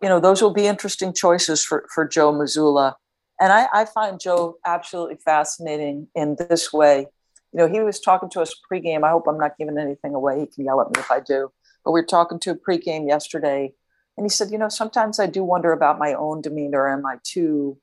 you know, those will be interesting choices for, for Joe Mazzulla. And I, I find Joe absolutely fascinating in this way. You know, he was talking to us pregame. I hope I'm not giving anything away. He can yell at me if I do. But we were talking to pregame yesterday, and he said, you know, sometimes I do wonder about my own demeanor. Am I too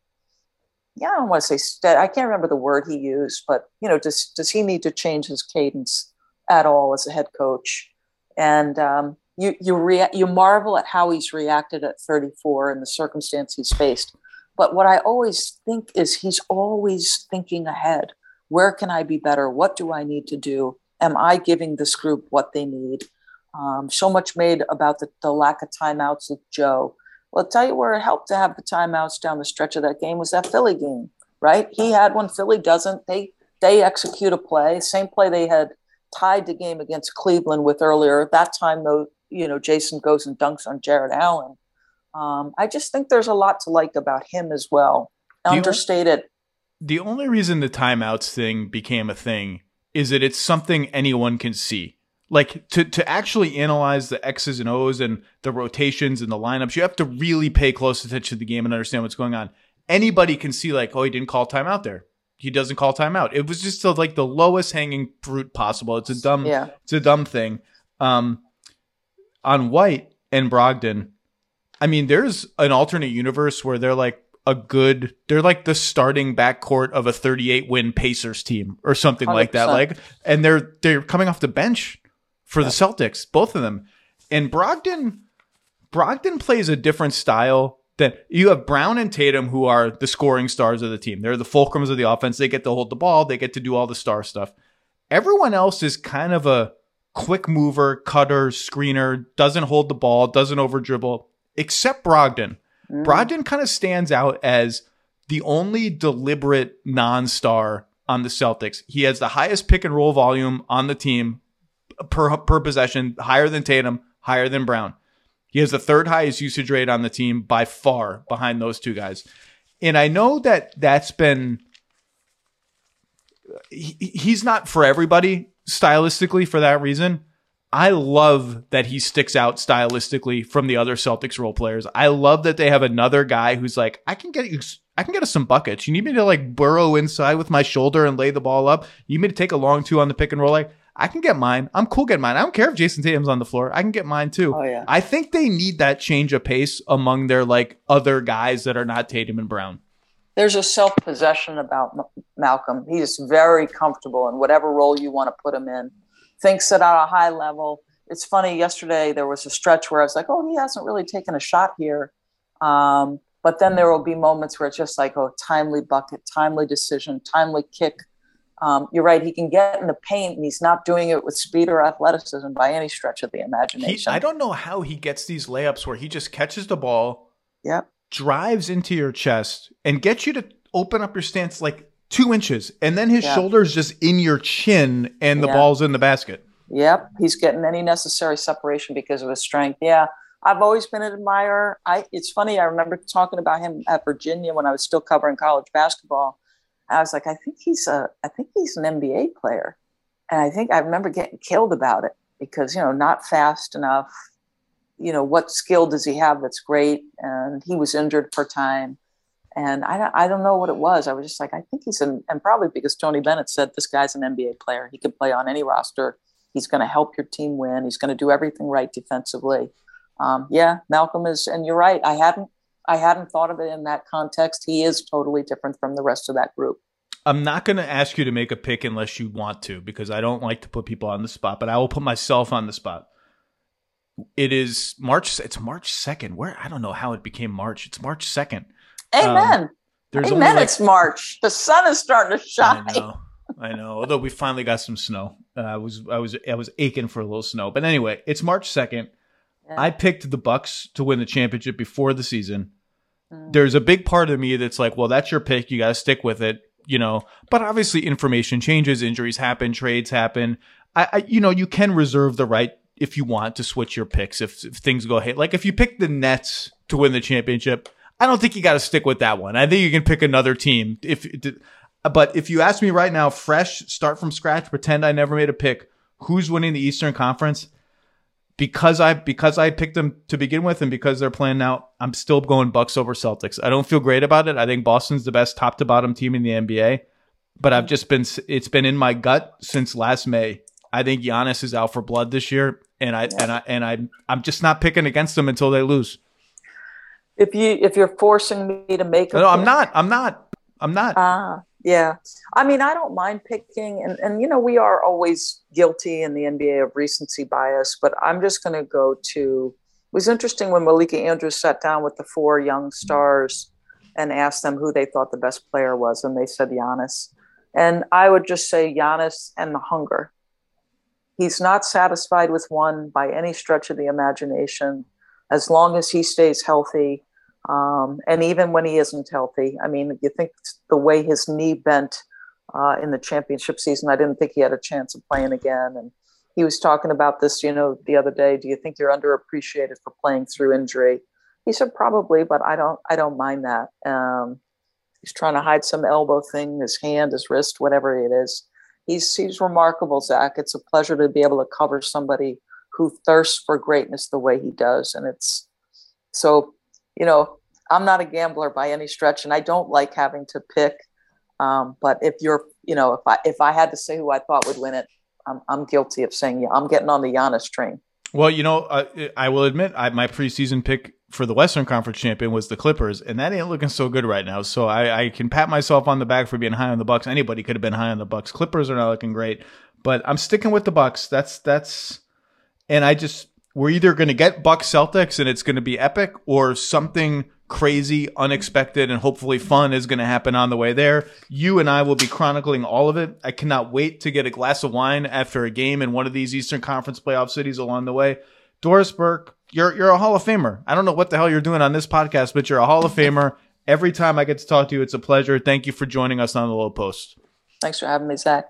yeah, I don't want to say steady. I can't remember the word he used, but you know, does does he need to change his cadence at all as a head coach? And um, you you rea- you marvel at how he's reacted at 34 and the circumstance he's faced. But what I always think is he's always thinking ahead. Where can I be better? What do I need to do? Am I giving this group what they need? Um, so much made about the, the lack of timeouts with Joe. Well, I'll tell you where it helped to have the timeouts down the stretch of that game was that Philly game, right? He had one, Philly doesn't. They they execute a play, same play they had tied the game against Cleveland with earlier. That time, though, you know, Jayson goes and dunks on Jarrett Allen. Um, I just think there's a lot to like about him as well. Understated. The only reason the timeouts thing became a thing is that it's something anyone can see like to to actually analyze the X's and O's and the rotations and the lineups, you have to really pay close attention to the game and understand what's going on. Anybody can see like, oh, he didn't call timeout there. He doesn't call timeout. It was just like the lowest hanging fruit possible. It's a dumb, yeah. it's a dumb thing. Um, on White and Brogdon, I mean, there's an alternate universe where they're like a good they're like the starting backcourt of a 38 win Pacers team or something 100%. like that like and they're they're coming off the bench for the Celtics, both of them. And Brogdon, Brogdon plays a different style than you have Brown and Tatum, who are the scoring stars of the team. They're the fulcrums of the offense. They get to hold the ball. They get to do all the star stuff. Everyone else is kind of a quick mover, cutter, screener, doesn't hold the ball, doesn't over dribble, except Brogdon. Mm. Brogdon kind of stands out as the only deliberate non star on the Celtics. He has the highest pick and roll volume on the team per per possession, higher than Tatum, higher than Brown. He has the third highest usage rate on the team by far behind those two guys. And I know that that's been he, he's not for everybody stylistically for that reason. I love that he sticks out stylistically from the other Celtics role players. I love that they have another guy who's like, I can get you I can get us some buckets. You need me to like burrow inside with my shoulder and lay the ball up. You need me to take a long two on the pick and roll. Like I can get mine. I'm cool getting mine. I don't care if Jayson Tatum's on the floor. I can get mine too. Oh yeah. I think they need that change of pace among their like other guys that are not Tatum and Brown. There's a self possession about M- Malcolm. He's very comfortable in whatever role you want to put him in. Thinks it at a high level. It's funny. Yesterday there was a stretch where I was like, "Oh, he hasn't really taken a shot here," um, but then there will be moments where it's just like, "Oh, timely bucket, timely decision, timely kick." Um, you're right. He can get in the paint, and he's not doing it with speed or athleticism by any stretch of the imagination. He, I don't know how he gets these layups where he just catches the ball, yep. drives into your chest, and gets you to open up your stance like two inches, and then his yep. shoulders just in your chin, and the yep. ball's in the basket. Yep, he's getting any necessary separation because of his strength. Yeah, I've always been an admirer. I it's funny. I remember talking about him at Virginia when I was still covering college basketball I was like, I think he's a, I think he's an NBA player, and I think I remember getting killed about it because you know not fast enough. You know what skill does he have that's great? And he was injured for time, and I I don't know what it was. I was just like, I think he's an, and probably because Tony Bennett said this guy's an NBA player. He could play on any roster. He's going to help your team win. He's going to do everything right defensively. Um, yeah, Malcolm is, and you're right. I hadn't I hadn't thought of it in that context. He is totally different from the rest of that group. I'm not going to ask you to make a pick unless you want to, because I don't like to put people on the spot, but I will put myself on the spot. It is March. It's March 2nd. Where I don't know how it became March. It's March 2nd. Amen. Um, Amen. Like, it's March. The sun is starting to shine. I know. I know. Although we finally got some snow. Uh, I was I was I was aching for a little snow. But anyway, it's March 2nd. Yeah. I picked the Bucks to win the championship before the season. Mm. There's a big part of me that's like, well, that's your pick. You got to stick with it. You know, but obviously information changes, injuries happen, trades happen. I, I you know, you can reserve the right if you want to switch your picks if, if things go hey like if you pick the Nets to win the championship, I don't think you got to stick with that one. I think you can pick another team if but if you ask me right now, fresh, start from scratch, pretend I never made a pick, who's winning the Eastern Conference? because I because I picked them to begin with, and because they're playing now, I'm still going Bucks over Celtics. I don't feel great about it. I think Boston's the best top to bottom team in the NBA, but I've just been it's been in my gut since last May. I think Giannis is out for blood this year, and I and I and I I'm just not picking against them until they lose. If you if you're forcing me to make, no, I'm not. I'm not. I'm not. Ah, yeah. I mean, I don't mind picking, and and you know, we are always guilty in the NBA of recency bias, but I'm just going to go to. It was interesting when Malika Andrews sat down with the four young stars and asked them who they thought the best player was, and they said Giannis. And I would just say Giannis and the hunger. He's not satisfied with one by any stretch of the imagination. As long as he stays healthy, um, and even when he isn't healthy, I mean, you think the way his knee bent uh, in the championship season, I didn't think he had a chance of playing again. And he was talking about this, you know, the other day. Do you think you're underappreciated for playing through injury? He said probably, but I don't. I don't mind that. Um, he's trying to hide some elbow thing, his hand, his wrist, whatever it is. He's he's remarkable, Zach. It's a pleasure to be able to cover somebody who thirsts for greatness the way he does, and it's so you know, I'm not a gambler by any stretch, and I don't like having to pick. Um, but if you're, you know, if I if I had to say who I thought would win it, I'm, I'm guilty of saying yeah. I'm getting on the Giannis train. Well, you know, uh, I will admit, I, my preseason pick for the Western Conference champion was the Clippers, and that ain't looking so good right now. So I, I can pat myself on the back for being high on the Bucks. Anybody could have been high on the Bucks. Clippers are not looking great, but I'm sticking with the Bucks. That's that's, and I just we're either going to get Bucks Celtics and it's going to be epic, or something crazy, unexpected, and hopefully fun is going to happen on the way there. You and I will be chronicling all of it. I cannot wait to get a glass of wine after a game in one of these Eastern Conference playoff cities along the way. Doris Burke, you're you're a Hall of Famer. I don't know what the hell you're doing on this podcast, but you're a Hall of Famer. Every time I get to talk to you, it's a pleasure. Thank you for joining us on the Low Post. Thanks for having me, Zach.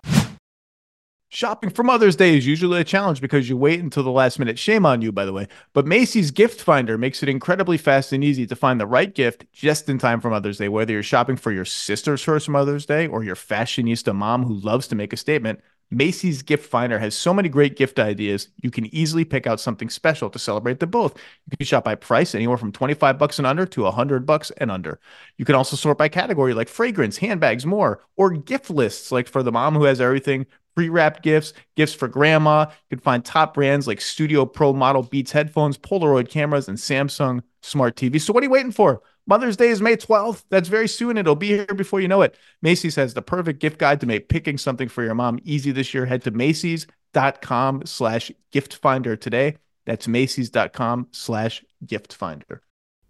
Shopping for Mother's Day is usually a challenge because you wait until the last minute. Shame on you, by the way. But Macy's Gift Finder makes it incredibly fast and easy to find the right gift just in time for Mother's Day. Whether you're shopping for your sister's first Mother's Day or your fashionista mom who loves to make a statement, Macy's Gift Finder has so many great gift ideas. You can easily pick out something special to celebrate them both. You can shop by price, anywhere from 25 bucks and under to 100 bucks and under. You can also sort by category like fragrance, handbags, more, or gift lists like for the mom who has everything pre-wrapped gifts, gifts for grandma. You can find top brands like Studio Pro model Beats headphones, Polaroid cameras, and Samsung smart TV. So what are you waiting for? Mother's Day is May 12th. That's very soon. It'll be here before you know it. Macy's has the perfect gift guide to make picking something for your mom easy this year. Head to Macy's.com slash gift finder today. That's Macy's.com slash gift finder.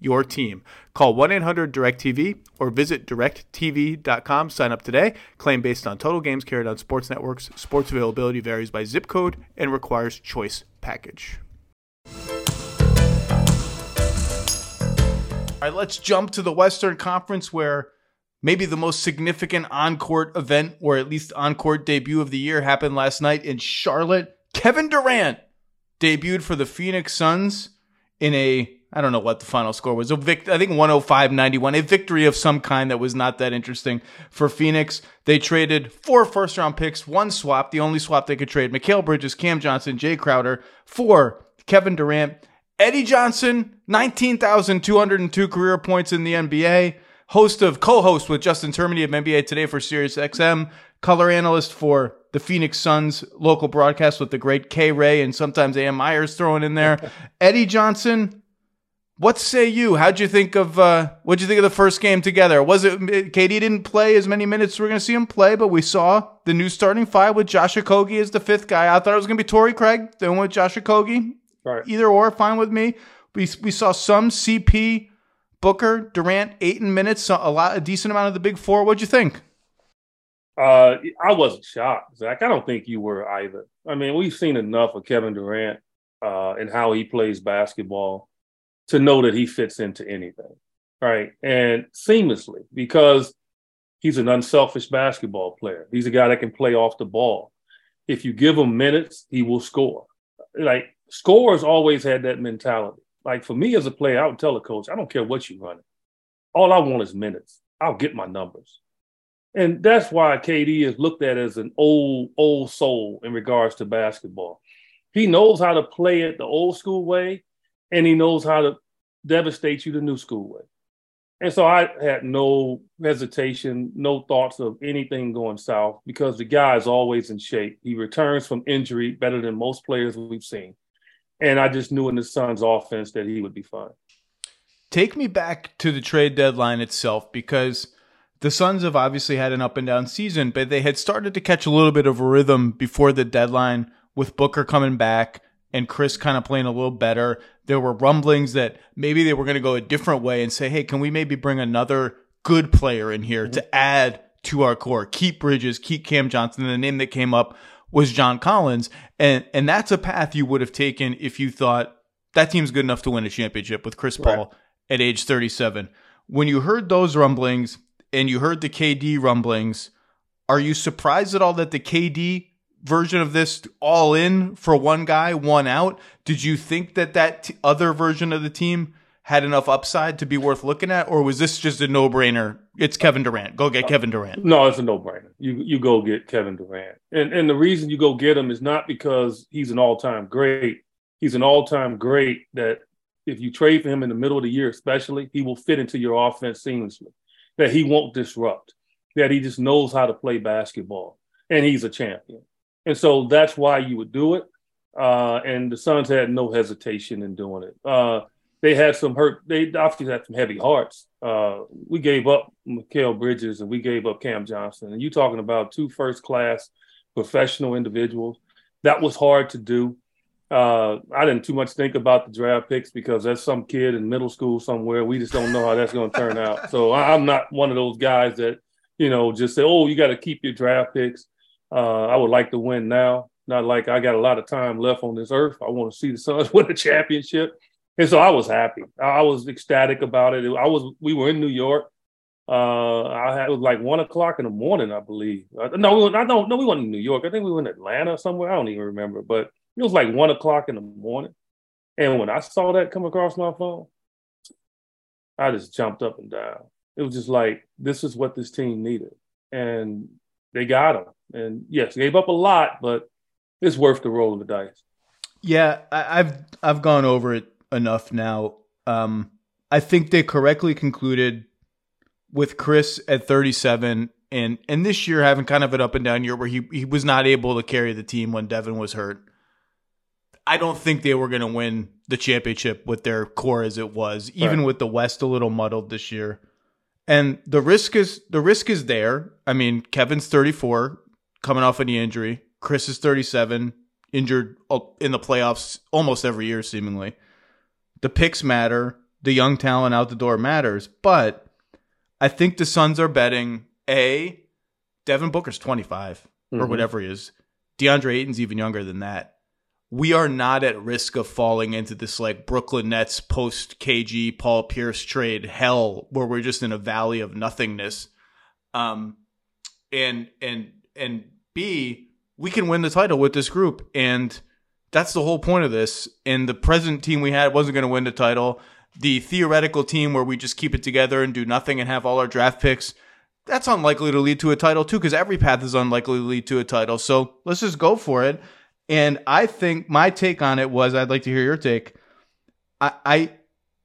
your team. Call 1 800 DirecTV or visit directv.com. Sign up today. Claim based on total games carried on sports networks. Sports availability varies by zip code and requires choice package. All right, let's jump to the Western Conference where maybe the most significant on court event, or at least on court debut of the year, happened last night in Charlotte. Kevin Durant debuted for the Phoenix Suns in a I don't know what the final score was. A vict- I think 105-91, a victory of some kind that was not that interesting for Phoenix. They traded four first round picks, one swap, the only swap they could trade. Mikal Bridges, Cam Johnson, Jae Crowder for Kevin Durant. Eddie Johnson, 19,202 career points in the NBA. Host of co-host with Justin Termine of NBA Today for Sirius XM. Color analyst for the Phoenix Suns local broadcast with the great K Ray and sometimes Ann Meyers thrown in there. Eddie Johnson, what say you? How'd you think of uh, what'd you think of the first game together? Was it KD didn't play as many minutes as we're gonna see him play, but we saw the new starting five with Josh Okogie as the fifth guy. I thought it was gonna be Torrey Craig, then with Josh Okogie. Right. Either or, fine with me. We we saw some CP, Booker, Durant, eight in minutes, a lot, a decent amount of the big four. What'd you think? Uh, I wasn't shocked, Zach. I don't think you were either. I mean, we've seen enough of Kevin Durant uh, and how he plays basketball to know that he fits into anything, right? And seamlessly, because He's an unselfish basketball player. He's a guy that can play off the ball. If you give him minutes, he will score. Like scorers always had that mentality. Like for me as a player, I would tell a coach, I don't care what you run. All I want is minutes. I'll get my numbers. And that's why KD is looked at as an old, old soul in regards to basketball. He knows how to play it the old school way, and he knows how to devastate you the new school way. And so I had no hesitation, no thoughts of anything going south because the guy is always in shape. He returns from injury better than most players we've seen. And I just knew in the Suns offense that he would be fine. Take me back to the trade deadline itself because the Suns have obviously had an up and down season, but they had started to catch a little bit of a rhythm before the deadline with Booker coming back and Chris kind of playing a little better. There were rumblings that maybe they were going to go a different way and say, hey, can we maybe bring another good player in here to add to our core? Keep Bridges, keep Cam Johnson. And the name that came up was John Collins. And, and that's a path you would have taken if you thought that team's good enough to win a championship with Chris Paul right. at age 37. When you heard those rumblings and you heard the KD rumblings, are you surprised at all that the KD version of this all in for one guy, one out. Did you think that that t- other version of the team had enough upside to be worth looking at, or was this just a no brainer? It's Kevin Durant. Go get Kevin Durant. No, it's a no brainer. You you go get Kevin Durant, and and the reason you go get him is not because he's an all time great. He's an all time great that if you trade for him in the middle of the year, especially, he will fit into your offense seamlessly. That he won't disrupt. That he just knows how to play basketball, and he's a champion. And so that's why you would do it. Uh, and the Suns had no hesitation in doing it. Uh, they had some hurt. They obviously had some heavy hearts. Uh, we gave up Mikal Bridges and we gave up Cam Johnson. And you talking about two first class professional individuals. That was hard to do. Uh, I didn't too much think about the draft picks because that's some kid in middle school somewhere. We just don't know how that's going to turn out. So I'm not one of those guys that, you know, just say, oh, you got to keep your draft picks. Uh, I would like to win now. Not like I got a lot of time left on this earth. I want to see the Suns win a championship. And so I was happy. I was ecstatic about it. I was. We were in New York. Uh, I had it was like one o'clock in the morning, I believe. Uh, no, I don't. No, we weren't in New York. I think we were in Atlanta somewhere. I don't even remember. But it was like one o'clock in the morning. And when I saw that come across my phone, I just jumped up and down. It was just like this is what this team needed, and they got him. And yes, gave up a lot, but it's worth the roll of the dice. Yeah, I, have I've gone over it enough now. Um, I think they correctly concluded with Chris at 37 and and this year having kind of an up and down year where he he was not able to carry the team when Devin was hurt. I don't think they were going to win the championship with their core as it was, even right. with the West a little muddled this year. And the risk is the risk is there. I mean, Kevin's 34, coming off any injury. Chris is 37, injured in the playoffs almost every year, seemingly. The picks matter. The young talent out the door matters. But I think the Suns are betting A, Devin Booker's 25 mm-hmm. or whatever he is. DeAndre Ayton's even younger than that we are not at risk of falling into this like Brooklyn Nets post KG Paul Pierce trade hell where we're just in a valley of nothingness. Um, and and and B, we can win the title with this group, and that's the whole point of this. And the present team we had wasn't going to win the title. The theoretical team where we just keep it together and do nothing and have all our draft picks. That's unlikely to lead to a title too, because every path is unlikely to lead to a title. So let's just go for it. And I think my take on it was I'd like to hear your take. I, I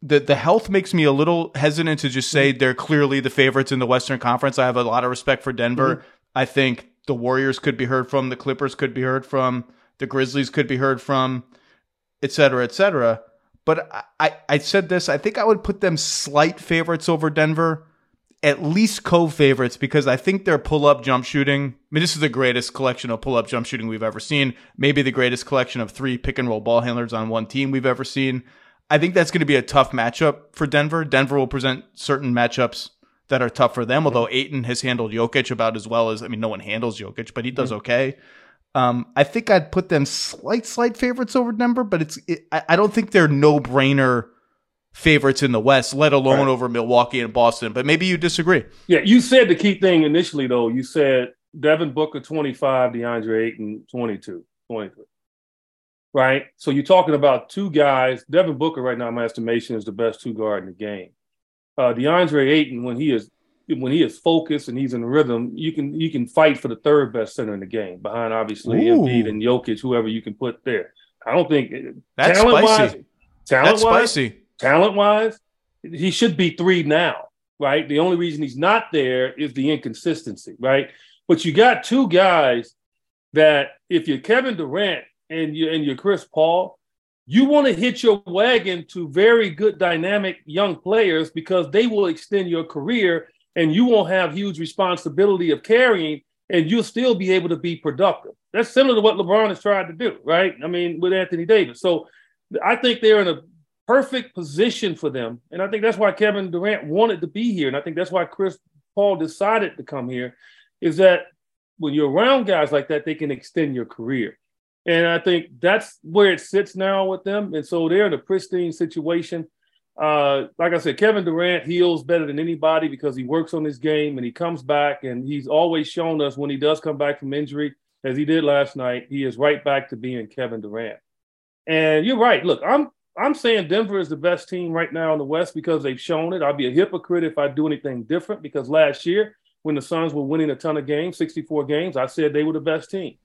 the the health makes me a little hesitant to just say they're clearly the favorites in the Western Conference. I have a lot of respect for Denver. Mm-hmm. I think the Warriors could be heard from, the Clippers could be heard from, the Grizzlies could be heard from, et cetera, et cetera. But I, I, I said this, I think I would put them slight favorites over Denver at least co-favorites because I think their pull-up jump shooting. I mean, this is the greatest collection of pull-up jump shooting we've ever seen. Maybe the greatest collection of three pick and roll ball handlers on one team we've ever seen. I think that's going to be a tough matchup for Denver. Denver will present certain matchups that are tough for them. Although Ayton has handled Jokic about as well as I mean, no one handles Jokic, but he does okay. Um, I think I'd put them slight, slight favorites over Denver, but it's it, I, I don't think they're no brainer favorites in the West, let alone right. over Milwaukee and Boston. But maybe you disagree. Yeah, you said the key thing initially, though. You said Devin Booker 25, DeAndre Ayton 22, 23. Right? So you're talking about two guys. Devin Booker, right now, my estimation, is the best two guard in the game. Uh, DeAndre Ayton, when he is when he is focused and he's in rhythm, you can you can fight for the third best center in the game, behind obviously Ooh. Embiid and Jokic, whoever you can put there. I don't think that's talent spicy. Wise, talent that's wise, spicy. Talent wise, he should be three now, right? The only reason he's not there is the inconsistency, right? But you got two guys that if you're Kevin Durant and you and you're Chris Paul, you want to hit your wagon to very good dynamic young players because they will extend your career and you won't have huge responsibility of carrying and you'll still be able to be productive. That's similar to what LeBron has tried to do, right? I mean, with Anthony Davis. So I think they're in a perfect position for them. And I think that's why Kevin Durant wanted to be here. And I think that's why Chris Paul decided to come here is that when you're around guys like that, they can extend your career. And I think that's where it sits now with them. And so they're in a pristine situation. Uh, like I said, Kevin Durant heals better than anybody because he works on his game and he comes back. And he's always shown us when he does come back from injury, as he did last night, he is right back to being Kevin Durant. And you're right. Look, I'm I'm saying Denver is the best team right now in the West because they've shown it. I'd be a hypocrite if I do anything different because last year when the Suns were winning a ton of games, 64 games, I said they were the best team.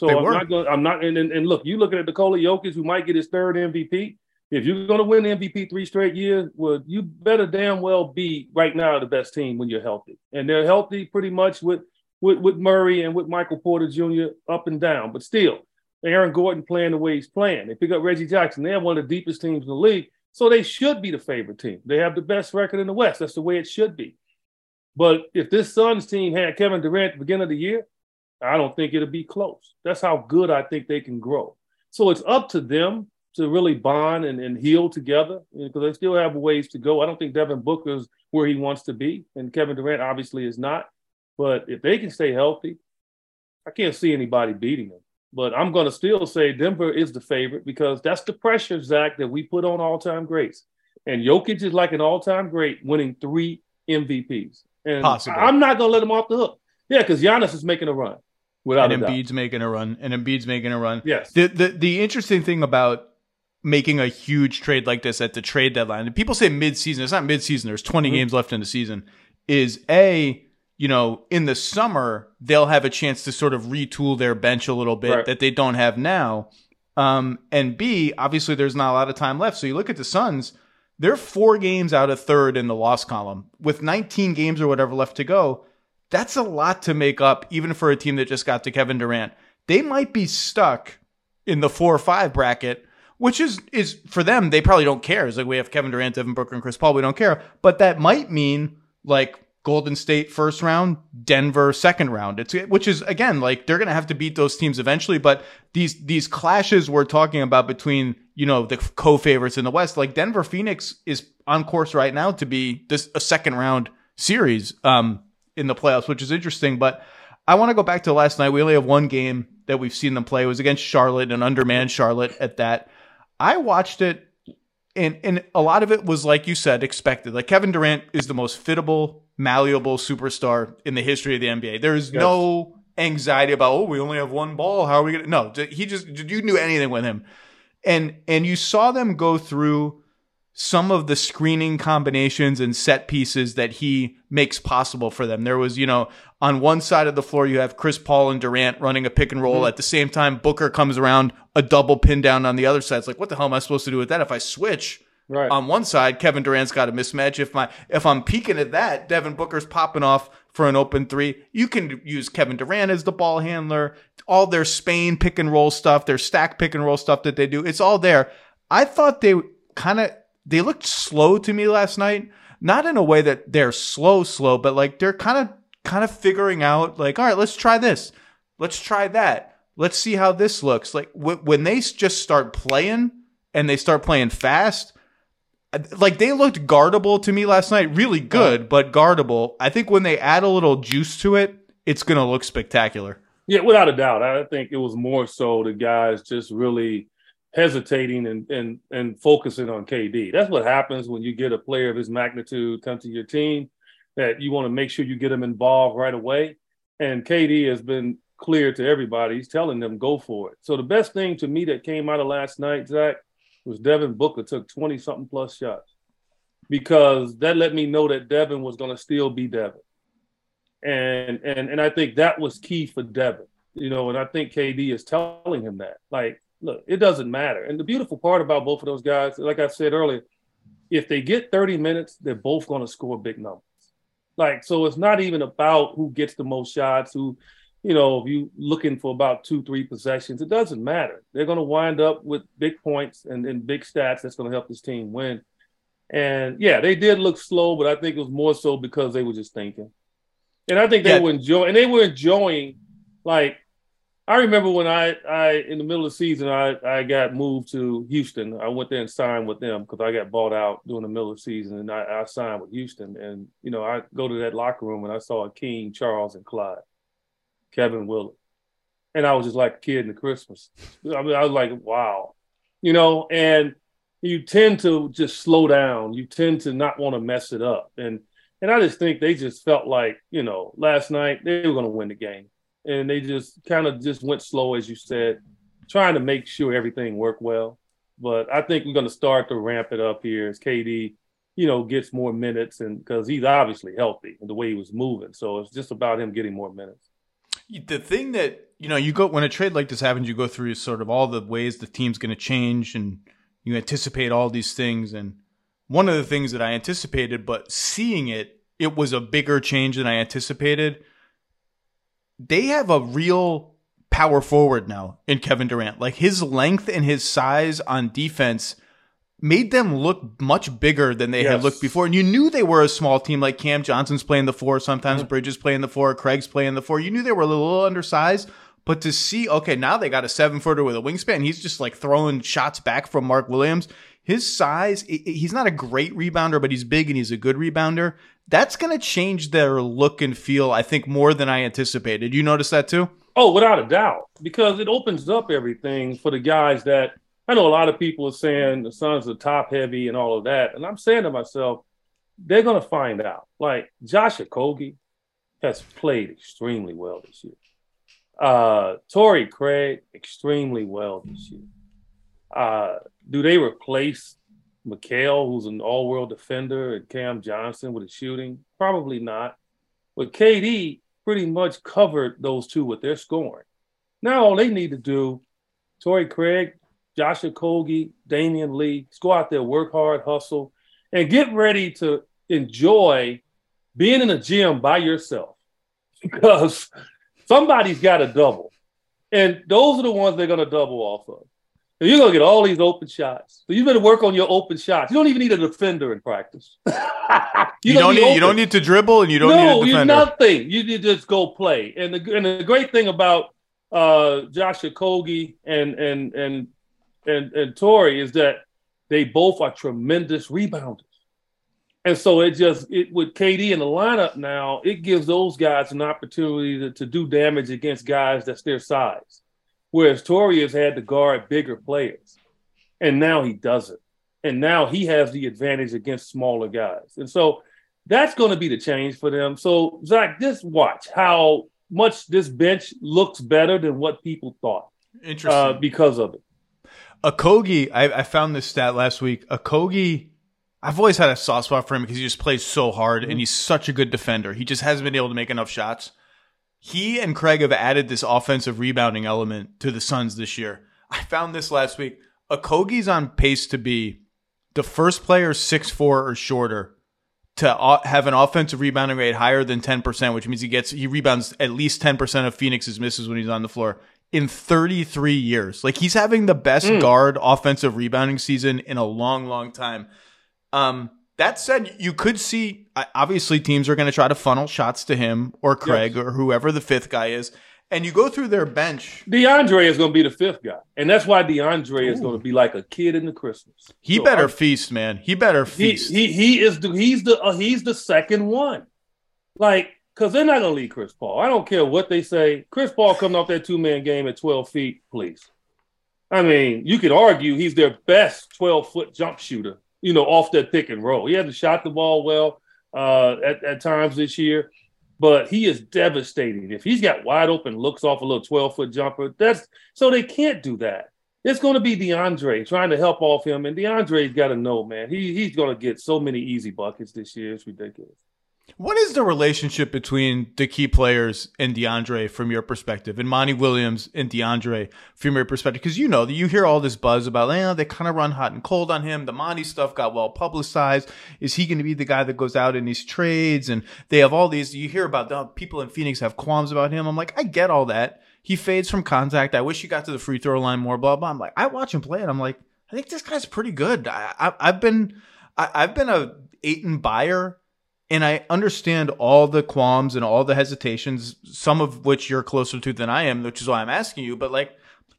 So they I'm were. not going. I'm not. And, and, and, look, you looking at Nikola Jokic, who might get his third MVP. If you're going to win the MVP three straight years, well, you better damn well be right now the best team when you're healthy, and they're healthy pretty much with with, with Murray and with Michael Porter Jr. up and down. But still, Aaron Gordon playing the way he's playing. They pick up Reggie Jackson. They have one of the deepest teams in the league, so they should be the favorite team. They have the best record in the West. That's the way it should be. But if this Suns team had Kevin Durant at the beginning of the year, I don't think it'll be close. That's how good I think they can grow. So it's up to them to really bond and, and heal together because they still have ways to go. I don't think Devin Booker's where he wants to be, and Kevin Durant obviously is not. But if they can stay healthy, I can't see anybody beating them. But I'm going to still say Denver is the favorite because that's the pressure, Zach, that we put on all time greats. And Jokic is like an all time great, winning three MVPs. And Possible. I'm not going to let him off the hook. Yeah, because Giannis is making a run. Without and Embiid's making a run. And Embiid's making a run. Yes. The, the the interesting thing about making a huge trade like this at the trade deadline, and people say mid-season, it's not mid-season, there's 20 mm-hmm. games left in the season, is A, you know, in the summer, they'll have a chance to sort of retool their bench a little bit right. that they don't have now. Um, and B, obviously there's not a lot of time left. So you look at the Suns, they're four games out of third in the loss column with 19 games or whatever left to go. That's a lot to make up, even for a team that just got to Kevin Durant. They might be stuck in the four or five bracket, which is is for them. They probably don't care. It's like we have Kevin Durant, Devin Booker, and Chris Paul. We don't care, but that might mean like Golden State first round, Denver second round. It's which is again like they're gonna have to beat those teams eventually. But these these clashes we're talking about between you know the co-favorites in the West, like Denver Phoenix is on course right now to be this a second round series um, in the playoffs, which is interesting. But I want to go back to last night. We only have one game that we've seen them play. It was against Charlotte, an undermanned Charlotte at that. I watched it and and a lot of it was like you said expected. Like Kevin Durant is the most fittable, malleable superstar in the history of the NBA. There is yes. no anxiety about oh we only have one ball. How are we gonna? No, he just you knew anything with him, and and you saw them go through some of the screening combinations and set pieces that he makes possible for them. There was, you know, on one side of the floor, you have Chris Paul and Durant running a pick and roll. Mm-hmm. At the same time, Booker comes around a double pin down on the other side. It's like, what the hell am I supposed to do with that? If I switch right. on one side, Kevin Durant's got a mismatch. If my if I'm peeking at that, Devin Booker's popping off for an open three. You can use Kevin Durant as the ball handler. All their Spain pick and roll stuff, their stack pick and roll stuff that they do, it's all there. I thought they kind of they looked slow to me last night. Not in a way that they're slow, slow, but like they're kind of kind of figuring out like, all right, let's try this. Let's try that. Let's see how this looks. Like w- when they just start playing and they start playing fast, uh, like they looked guardable to me last night. Really good, but guardable. I think when they add a little juice to it, it's going to look spectacular. Yeah, without a doubt. I think it was more so the guys just really hesitating and and and focusing on KD. That's what happens when you get a player of his magnitude come to your team. That you want to make sure you get him involved right away. And KD has been clear to everybody. He's telling them go for it. So the best thing to me that came out of last night, Zach, was Devin Booker took 20 something plus shots because that let me know that Devin was going to still be Devin. And and and I think that was key for Devin. You know, and I think KD is telling him that. Like, look, it doesn't matter. And the beautiful part about both of those guys, like I said earlier, if they get 30 minutes, they're both going to score big numbers. Like, so it's not even about who gets the most shots, who you know, if you looking for about two, three possessions, it doesn't matter. They're going to wind up with big points and, and big stats that's going to help this team win. And yeah, they did look slow, but I think it was more so because they were just thinking. And I think they yeah. were enjoying, and they were enjoying. Like, I remember when I, I in the middle of the season, I, I got moved to Houston. I went there and signed with them because I got bought out during the middle of the season, and I, I signed with Houston. And you know, I go to that locker room and I saw King, Charles, and Clyde Kevin Willis. And I was just like a kid in the Christmas. I mean, I was like, wow, you know, and you tend to just slow down. You tend to not want to mess it up. And and I just think they just felt like, you know, last night they were going to win the game. And they just kind of just went slow, as you said, trying to make sure everything worked well. But I think we're going to start to ramp it up here as KD, you know, gets more minutes and because he's obviously healthy and the way he was moving. So it's just about him getting more minutes. The thing that you know, you go when a trade like this happens, you go through sort of all the ways the team's going to change, and you anticipate all these things. And one of the things that I anticipated, but seeing it, it was a bigger change than I anticipated. They have a real power forward now in Kevin Durant. Like his length and his size on defense made them look much bigger than they yes. had looked before. And you knew they were a small team like Cam Johnson's playing the four, sometimes mm-hmm. Bridges playing the four, Craig's playing the four. You knew they were a little, little undersized. But to see, okay, now they got a seven footer with a wingspan. He's just like throwing shots back from Mark Williams. His size, he's not a great rebounder, but he's big and he's a good rebounder. That's going to change their look and feel, I think, more than I anticipated. You notice that too? Oh, without a doubt, because it opens up everything for the guys that I know a lot of people are saying the Suns are top heavy and all of that. And I'm saying to myself, they're going to find out. Like Josh Okogie has played extremely well this year. Uh, Craig, extremely well this year. Uh, do they replace Mikal, who's an all world defender, and Cam Johnson with his shooting? Probably not. But KD pretty much covered those two with their scoring. Now all they need to do, Torrey Craig, Joshua Okogie, Damion Lee. Just go out there, work hard, hustle, and get ready to enjoy being in a gym by yourself because somebody's got a double. And those are the ones they're going to double off of. And you're going to get all these open shots. So you better work on your open shots. You don't even need a defender in practice. you, you don't need you don't need to dribble and you don't no, need a defender. nothing. You need to just go play. And the and the great thing about uh, Josh Okogie and and and and, and Torrey is that they both are tremendous rebounders. And so it just it with KD in the lineup now, it gives those guys an opportunity to, to do damage against guys that's their size. Whereas Torrey has had to guard bigger players. And now he doesn't. And now he has the advantage against smaller guys. And so that's going to be the change for them. So, Zach, just watch how much this bench looks better than what people thought. Interesting. Uh, because of it. Okogie, I, I found this stat last week. Okogie, I've always had a soft spot for him because he just plays so hard and he's such a good defender. He just hasn't been able to make enough shots. He and Craig have added this offensive rebounding element to the Suns this year. I found this last week. Okogie's on pace to be the first player six four or shorter to have an offensive rebounding rate higher than 10%, which means he gets he rebounds at least 10% of Phoenix's misses when he's on the floor in 33 years. Like he's having the best mm. guard offensive rebounding season in a long, long time. Um, that said, you could see obviously teams are going to try to funnel shots to him or Craig yes. or whoever the fifth guy is. And you go through their bench. DeAndre is going to be the fifth guy, and that's why DeAndre Ooh. is going to be like a kid in the Christmas. He so better I, feast, man. He better feast. He he, he is the he's the uh, he's the second one. Like because they're not going to leave Chris Paul. I don't care what they say. Chris Paul coming off that two man game at 12 feet, please. I mean, you could argue he's their best 12 foot jump shooter, you know, off that pick and roll. He hasn't shot the ball well uh, at, at times this year, but he is devastating. If he's got wide open looks off a little 12 foot jumper, that's so they can't do that. It's going to be DeAndre trying to help off him, and DeAndre's got to know, man. He he's going to get so many easy buckets this year. It's ridiculous. What is the relationship between the key players and DeAndre from your perspective, and Monty Williams and DeAndre from your perspective? Because you know you hear all this buzz about, eh, they kind of run hot and cold on him. The Monty stuff got well publicized. Is he going to be the guy that goes out in these trades? And they have all these. You hear about the people in Phoenix have qualms about him. I'm like, I get all that. He fades from contact. I wish he got to the free throw line more. Blah blah. I'm like, I watch him play, and I'm like, I think this guy's pretty good. I, I, I've been, I, I've been a Ayton buyer and I understand all the qualms and all the hesitations, some of which you're closer to than I am, which is why I'm asking you. But like,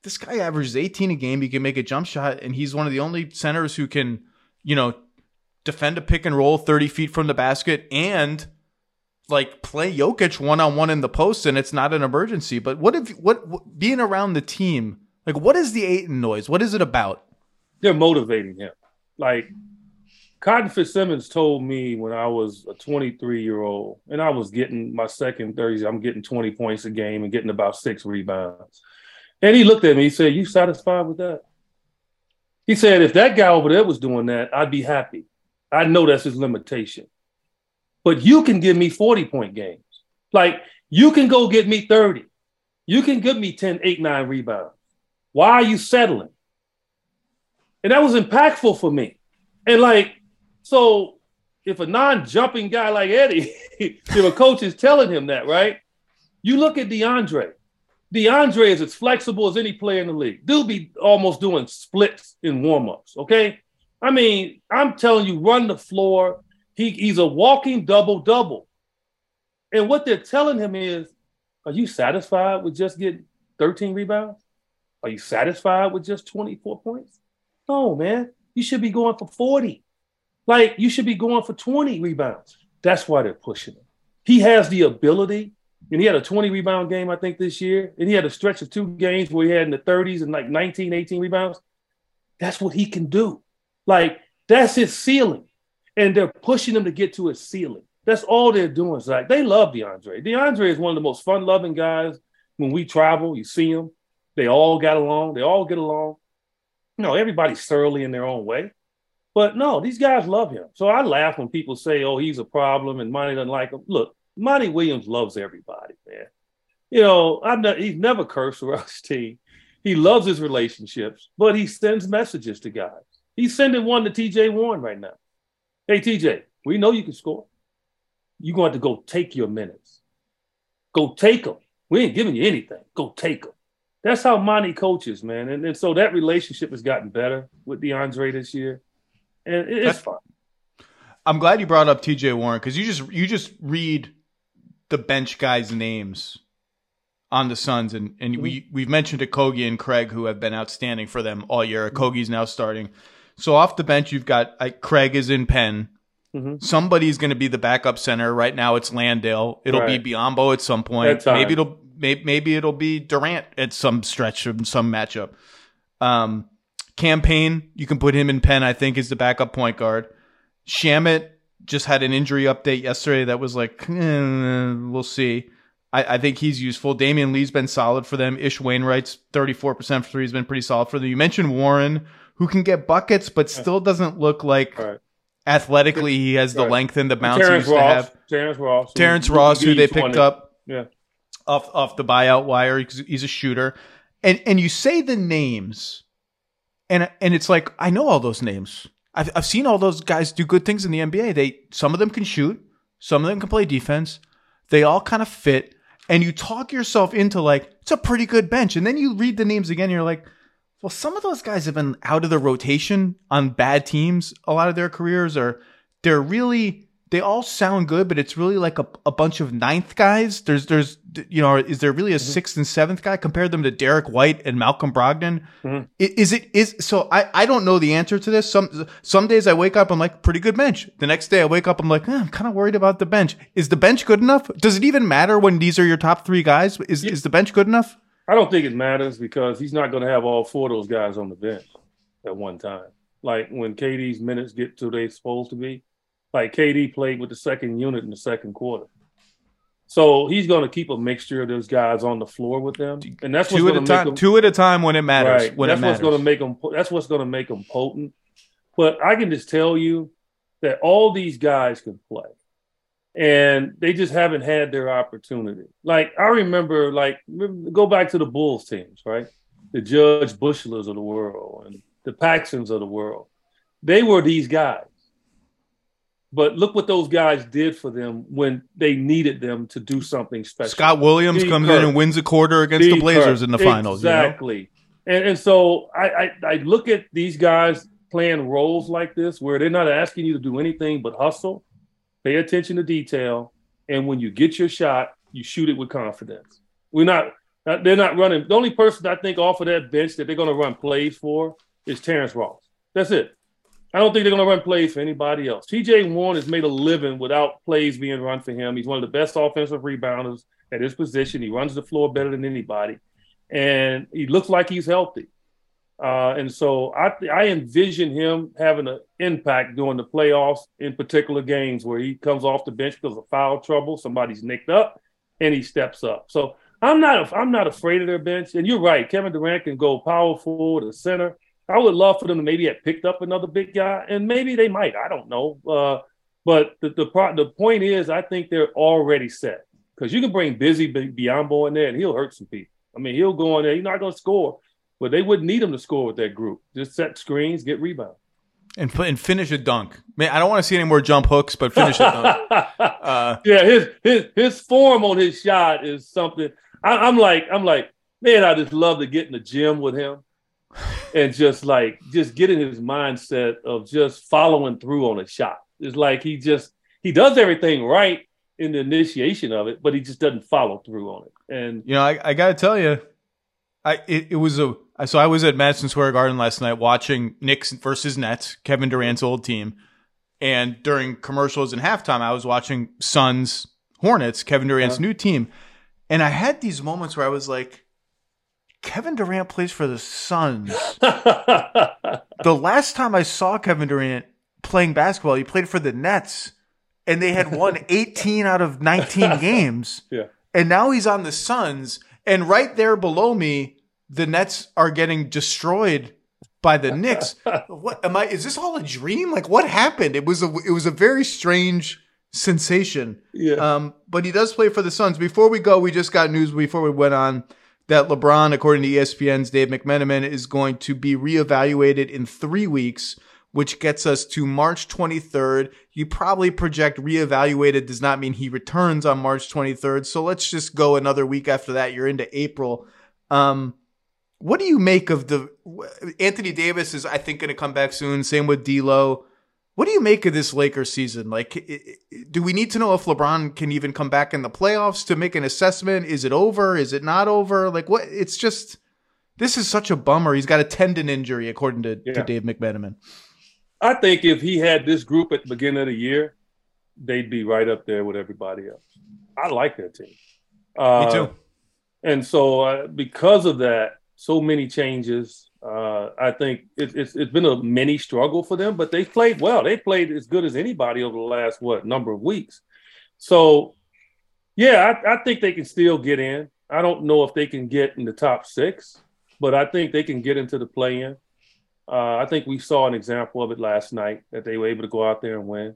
this guy averages 18 a game. He can make a jump shot, and he's one of the only centers who can, you know, defend a pick and roll 30 feet from the basket and like play Jokic one on one in the post, and it's not an emergency. But what if what, what being around the team? Like, what is the Ayton noise? What is it about? They're motivating him. Like Cotton Fitzsimmons told me when I was a 23 year old and I was getting my second 30s, I'm getting 20 points a game and getting about six rebounds. And he looked at me, he said, You satisfied with that? He said, If that guy over there was doing that, I'd be happy. I know that's his limitation. But you can give me 40 point games. Like you can go get me 30. You can give me 10, 8, 9 rebounds. Why are you settling? And that was impactful for me. And like, so if a non-jumping guy like Eddie, if a coach is telling him that, right? You look at DeAndre. DeAndre is as flexible as any player in the league. Dude be almost doing splits in warm-ups. Okay. I mean, I'm telling you, run the floor. He, he's a walking double-double. And what they're telling him is, are you satisfied with just getting 13 rebounds? Are you satisfied with just 24 points? No, man. You should be going for 40. Like you should be going for 20 rebounds. That's why they're pushing him. He has the ability, and he had a 20 rebound game, I think, this year. And he had a stretch of two games where he had in the 30s and like 19, 18 rebounds. That's what he can do. Like, that's his ceiling. And they're pushing him to get to his ceiling. That's all they're doing. Zach. They love DeAndre. DeAndre is one of the most fun loving guys. When we travel, you see him. They all got along. They all get along. You know, everybody's thoroughly in their own way. But no, these guys love him. So I laugh when people say, oh, he's a problem and Monty doesn't like him. Look, Monty Williams loves everybody, man. You know, I'm not, he's never cursed around his team. He loves his relationships, but he sends messages to guys. He's sending one to TJ Warren right now. Hey, TJ, we know you can score. You're going to to go take your minutes. Go take them. We ain't giving you anything. Go take them. That's how Monty coaches, man. And, and so that relationship has gotten better with DeAndre this year and it's That's, fun. I'm glad you brought up T.J. Warren because you just you just read the bench guys' names on the Suns, and and mm-hmm. we we've mentioned Okogie and Craig who have been outstanding for them all year. Mm-hmm. Now starting, so off the bench you've got like, Craig is in Penn. Mm-hmm. Somebody's going to be the backup center. Right now it's Landale. It'll right. be Biyombo at some point. Maybe it'll maybe, maybe it'll be Durant at some stretch of some matchup. Um, Cam Payne, you can put him in Penn, I think, is the backup point guard. Shamet just had an injury update yesterday that was like, eh, we'll see. I, I, think he's useful. Damion Lee's been solid for them. Ish Wainwright's 34% for three has been pretty solid for them. You mentioned Warren, who can get buckets, but still doesn't look like right. athletically he has the right. length and the bounce he used Ross, to have. Terrence Ross. Terrence Ross, who they picked up yeah. off, off the buyout wire. He's, he's a shooter. And, and you say the names and and it's like I know all those names. I've I've seen all those guys do good things in the NBA. They some of them can shoot, some of them can play defense. They all kind of fit, and you talk yourself into like it's a pretty good bench. And then you read the names again, and you're like, well, some of those guys have been out of the rotation on bad teams a lot of their careers, or they're really they all sound good, but it's really like a, a bunch of ninth guys. There's, there's, you know, is there really a mm-hmm. sixth and seventh guy? Compare them to Derrick White and Malcolm Brogdon. Mm-hmm. Is it, is, so I, I don't know the answer to this. Some, some days I wake up, I'm like, pretty good bench. The next day I wake up, I'm like, eh, I'm kind of worried about the bench. Is the bench good enough? Does it even matter when these are your top three guys? Is, yeah. is the bench good enough? I don't think it matters because he's not going to have all four of those guys on the bench at one time. Like when KD's minutes get to they're supposed to be, like KD played with the second unit in the second quarter. So he's going to keep a mixture of those guys on the floor with them, and that's two at a time. Them, two at a time when it matters. Right. When that's what's going to make them. That's what's going to make them potent. But I can just tell you that all these guys can play, and they just haven't had their opportunity. Like I remember, like go back to the Bulls teams, right? The Jud Buechlers of the world and the Paxsons of the world. They were these guys but look what those guys did for them when they needed them to do something special. Scott Williams comes Kirk. in and wins a quarter against the Blazers Kirk. in the finals. Exactly. You know? and, and so I, I, I look at these guys playing roles like this where they're not asking you to do anything but hustle, pay attention to detail, and when you get your shot, you shoot it with confidence. We're not they're not running. The only person I think off of that bench that they're going to run plays for is Terrence Ross. That's it. I don't think they're going to run plays for anybody else. TJ Warren has made a living without plays being run for him. He's one of the best offensive rebounders at his position. He runs the floor better than anybody, and he looks like he's healthy. Uh, and so I, I envision him having an impact during the playoffs in particular games where he comes off the bench because of foul trouble, somebody's nicked up, and he steps up. So I'm not I'm not afraid of their bench. And you're right, Kevin Durant can go power forward or center. I would love for them to maybe have picked up another big guy, and maybe they might. I don't know. Uh, but the the, the point is, I think they're already set because you can bring Busy Biyombo in there, and he'll hurt some people. I mean, he'll go in there. He's not going to score, but they wouldn't need him to score with that group. Just set screens, get rebounds. And, and finish a dunk. Man, I don't want to see any more jump hooks, but finish a dunk. uh, yeah, his his his form on his shot is something. I, I'm like, I'm like, man, I just love to get in the gym with him and just like just getting his mindset of just following through on a shot. It's like he just he does everything right in the initiation of it, but he just doesn't follow through on it. And you know, I, I got to tell you, I it, it was a so I was at Madison Square Garden last night watching Knicks versus Nets, Kevin Durant's old team, and during commercials and halftime, I was watching Suns Hornets, Kevin Durant's uh-huh. new team, and I had these moments where I was like Kevin Durant plays for the Suns. the last time I saw Kevin Durant playing basketball, he played for the Nets, and they had won 18 out of 19 games. Yeah. And now he's on the Suns, and right there below me, the Nets are getting destroyed by the Knicks. what am I? Is this all a dream? Like what happened? It was a it was a very strange sensation. Yeah. Um, but he does play for the Suns. Before we go, we just got news before we went on that LeBron, according to ESPN's Dave McMenamin, is going to be reevaluated in three weeks, which gets us to March 23rd. You probably project reevaluated does not mean he returns on March 23rd. So let's just go another week after that. You're into April. Um, what do you make of the Anthony Davis is I think going to come back soon. Same with D'Lo. What do you make of this Lakers season? Like, do we need to know if LeBron can even come back in the playoffs to make an assessment? Is it over? Is it not over? Like, what? It's just this is such a bummer. He's got a tendon injury, according to, yeah. to Dave McMenamin. I think if he had this group at the beginning of the year, they'd be right up there with everybody else. I like that team. Uh, Me too. And so, uh, because of that, so many changes. Uh, I think it, it's it's been a mini struggle for them, but they played well. They played as good as anybody over the last what number of weeks. So, yeah, I, I think they can still get in. I don't know if they can get in the top six, but I think they can get into the play-in. Uh, I think we saw an example of it last night that they were able to go out there and win.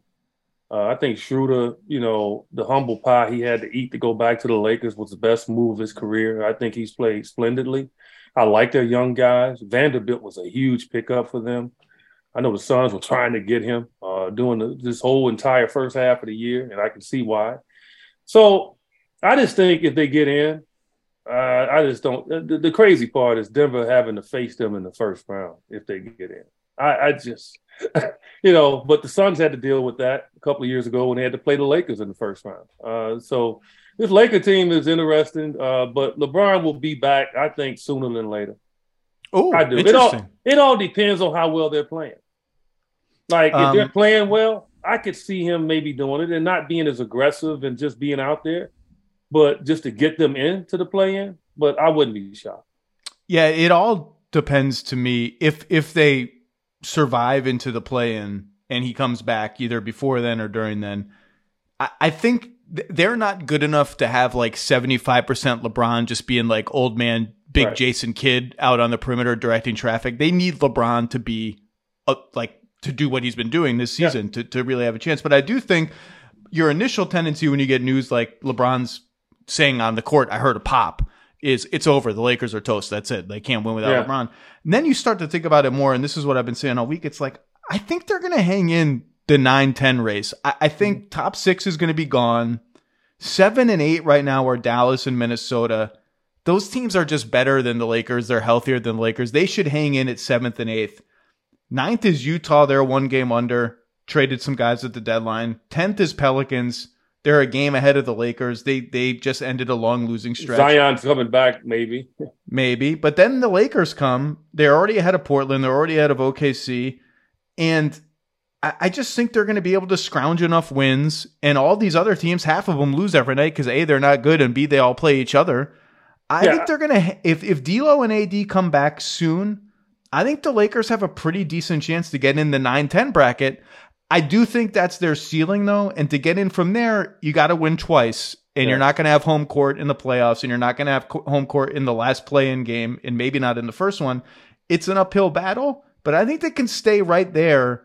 Uh, I think Schroeder, you know, the humble pie he had to eat to go back to the Lakers was the best move of his career. I think he's played splendidly. I like their young guys. Vanderbilt was a huge pickup for them. I know the Suns were trying to get him uh, doing the, this whole entire first half of the year, and I can see why. So I just think if they get in, uh, I just don't. The, the, crazy part is Denver having to face them in the first round if they get in. I, I just, you know, but the Suns had to deal with that a couple of years ago when they had to play the Lakers in the first round. Uh, so this Laker team is interesting, uh, but LeBron will be back, I think, sooner than later. Oh, I do. It all, it all depends on how well they're playing. Like if um, they're playing well, I could see him maybe doing it and not being as aggressive and just being out there, but just to get them into the play in, but I wouldn't be shocked. Yeah, it all depends to me if if they survive into the play in and he comes back either before then or during then. I, I think th- they're not good enough to have like 75% LeBron just being like old man, big Right. Jason Kidd out on the perimeter directing traffic. They need LeBron to be uh, like to do what he's been doing this Yeah. season to, to really have a chance. But I do think your initial tendency when you get news like LeBron's saying on the court, I heard a pop, is it's over. The Lakers are toast. That's it. They can't win without Yeah. LeBron. And then you start to think about it more, and this is what I've been saying all week. It's like, I think they're going to hang in the 9 10 race. I, I think mm-hmm. top six is going to be gone. Seven and eight right now are Dallas and Minnesota. Those teams are just better than the Lakers. They're healthier than the Lakers. They should hang in at seventh and eighth. Ninth is Utah. They're one game under. Traded some guys at the deadline. Tenth is Pelicans. They're a game ahead of the Lakers. They they just ended a long losing stretch. Zion's coming back, maybe. Maybe. But then the Lakers come. They're already ahead of Portland. They're already ahead of OKC. And I, I just think they're going to be able to scrounge enough wins. And all these other teams, half of them lose every night because A, they're not good, and B, they all play each other. I Yeah. think they're going to, if, if D'Lo and AD come back soon, I think the Lakers have a pretty decent chance to get in the 9 10 bracket. I do think that's their ceiling, though. And to get in from there, you got to win twice. And you're not going to have home court in the playoffs, and you're not going to have co- home court in the last play in game, and maybe not in the first one. It's an uphill battle, but I think they can stay right there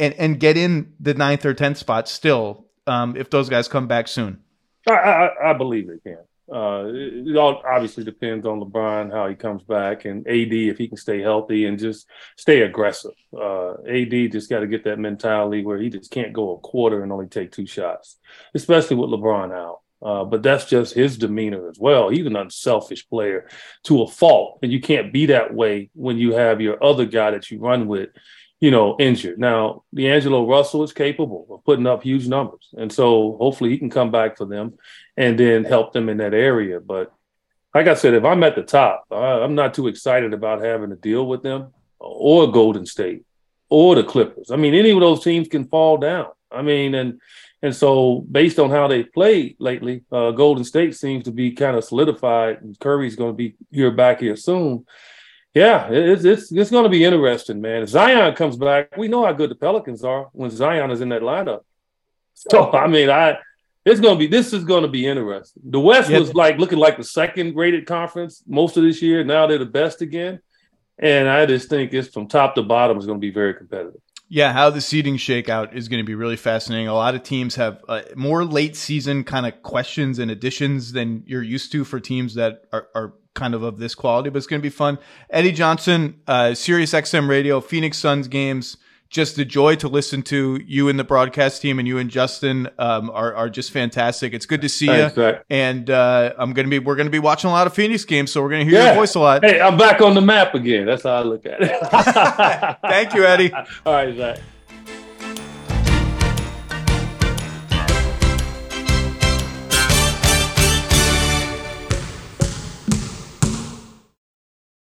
and, and get in the ninth or tenth spot still um, if those guys come back soon. I, I, I believe they can. Uh, it, all obviously depends on LeBron how he comes back and AD if he can stay healthy and just stay aggressive. Uh, AD just got to get that mentality where he just can't go a quarter and only take two shots, especially with LeBron out. Uh, but that's just his demeanor as well. He's an unselfish player to a fault, and you can't be that way when you have your other guy that you run with, you know, injured. Now, D'Angelo Russell is capable of putting up huge numbers, and so hopefully he can come back for them and then help them in that area. But like I said, if I'm at the top, I'm not too excited about having to deal with them or Golden State or the Clippers. I mean, any of those teams can fall down. I mean, and and so based on how they played lately, uh, Golden State seems to be kind of solidified, and Curry's going to be here back here soon. Yeah, it's it's it's going to be interesting, man. If Zion comes back, we know how good the Pelicans are when Zion is in that lineup. So I mean, I it's going to be this is going to be interesting. The West Yeah. was like looking like the second rated conference most of this year. Now they're the best again, and I just think it's from top to bottom is going to be very competitive. Yeah, how the seeding shakeout is going to be really fascinating. A lot of teams have uh, more late season kind of questions and additions than you're used to for teams that are, are kind of of this quality, but it's going to be fun. Eddie Johnson, uh, Sirius XM Radio, Phoenix Suns games. Just a joy to listen to. You and the broadcast team and you and Justin um, are are just fantastic. It's good to see Thanks, you. Zach. And uh, I'm gonna be we're gonna be watching a lot of Phoenix games, so we're gonna hear Yeah. your voice a lot. Hey, I'm back on the map again. That's how I look at it. Thank you, Eddie. All right, Zach.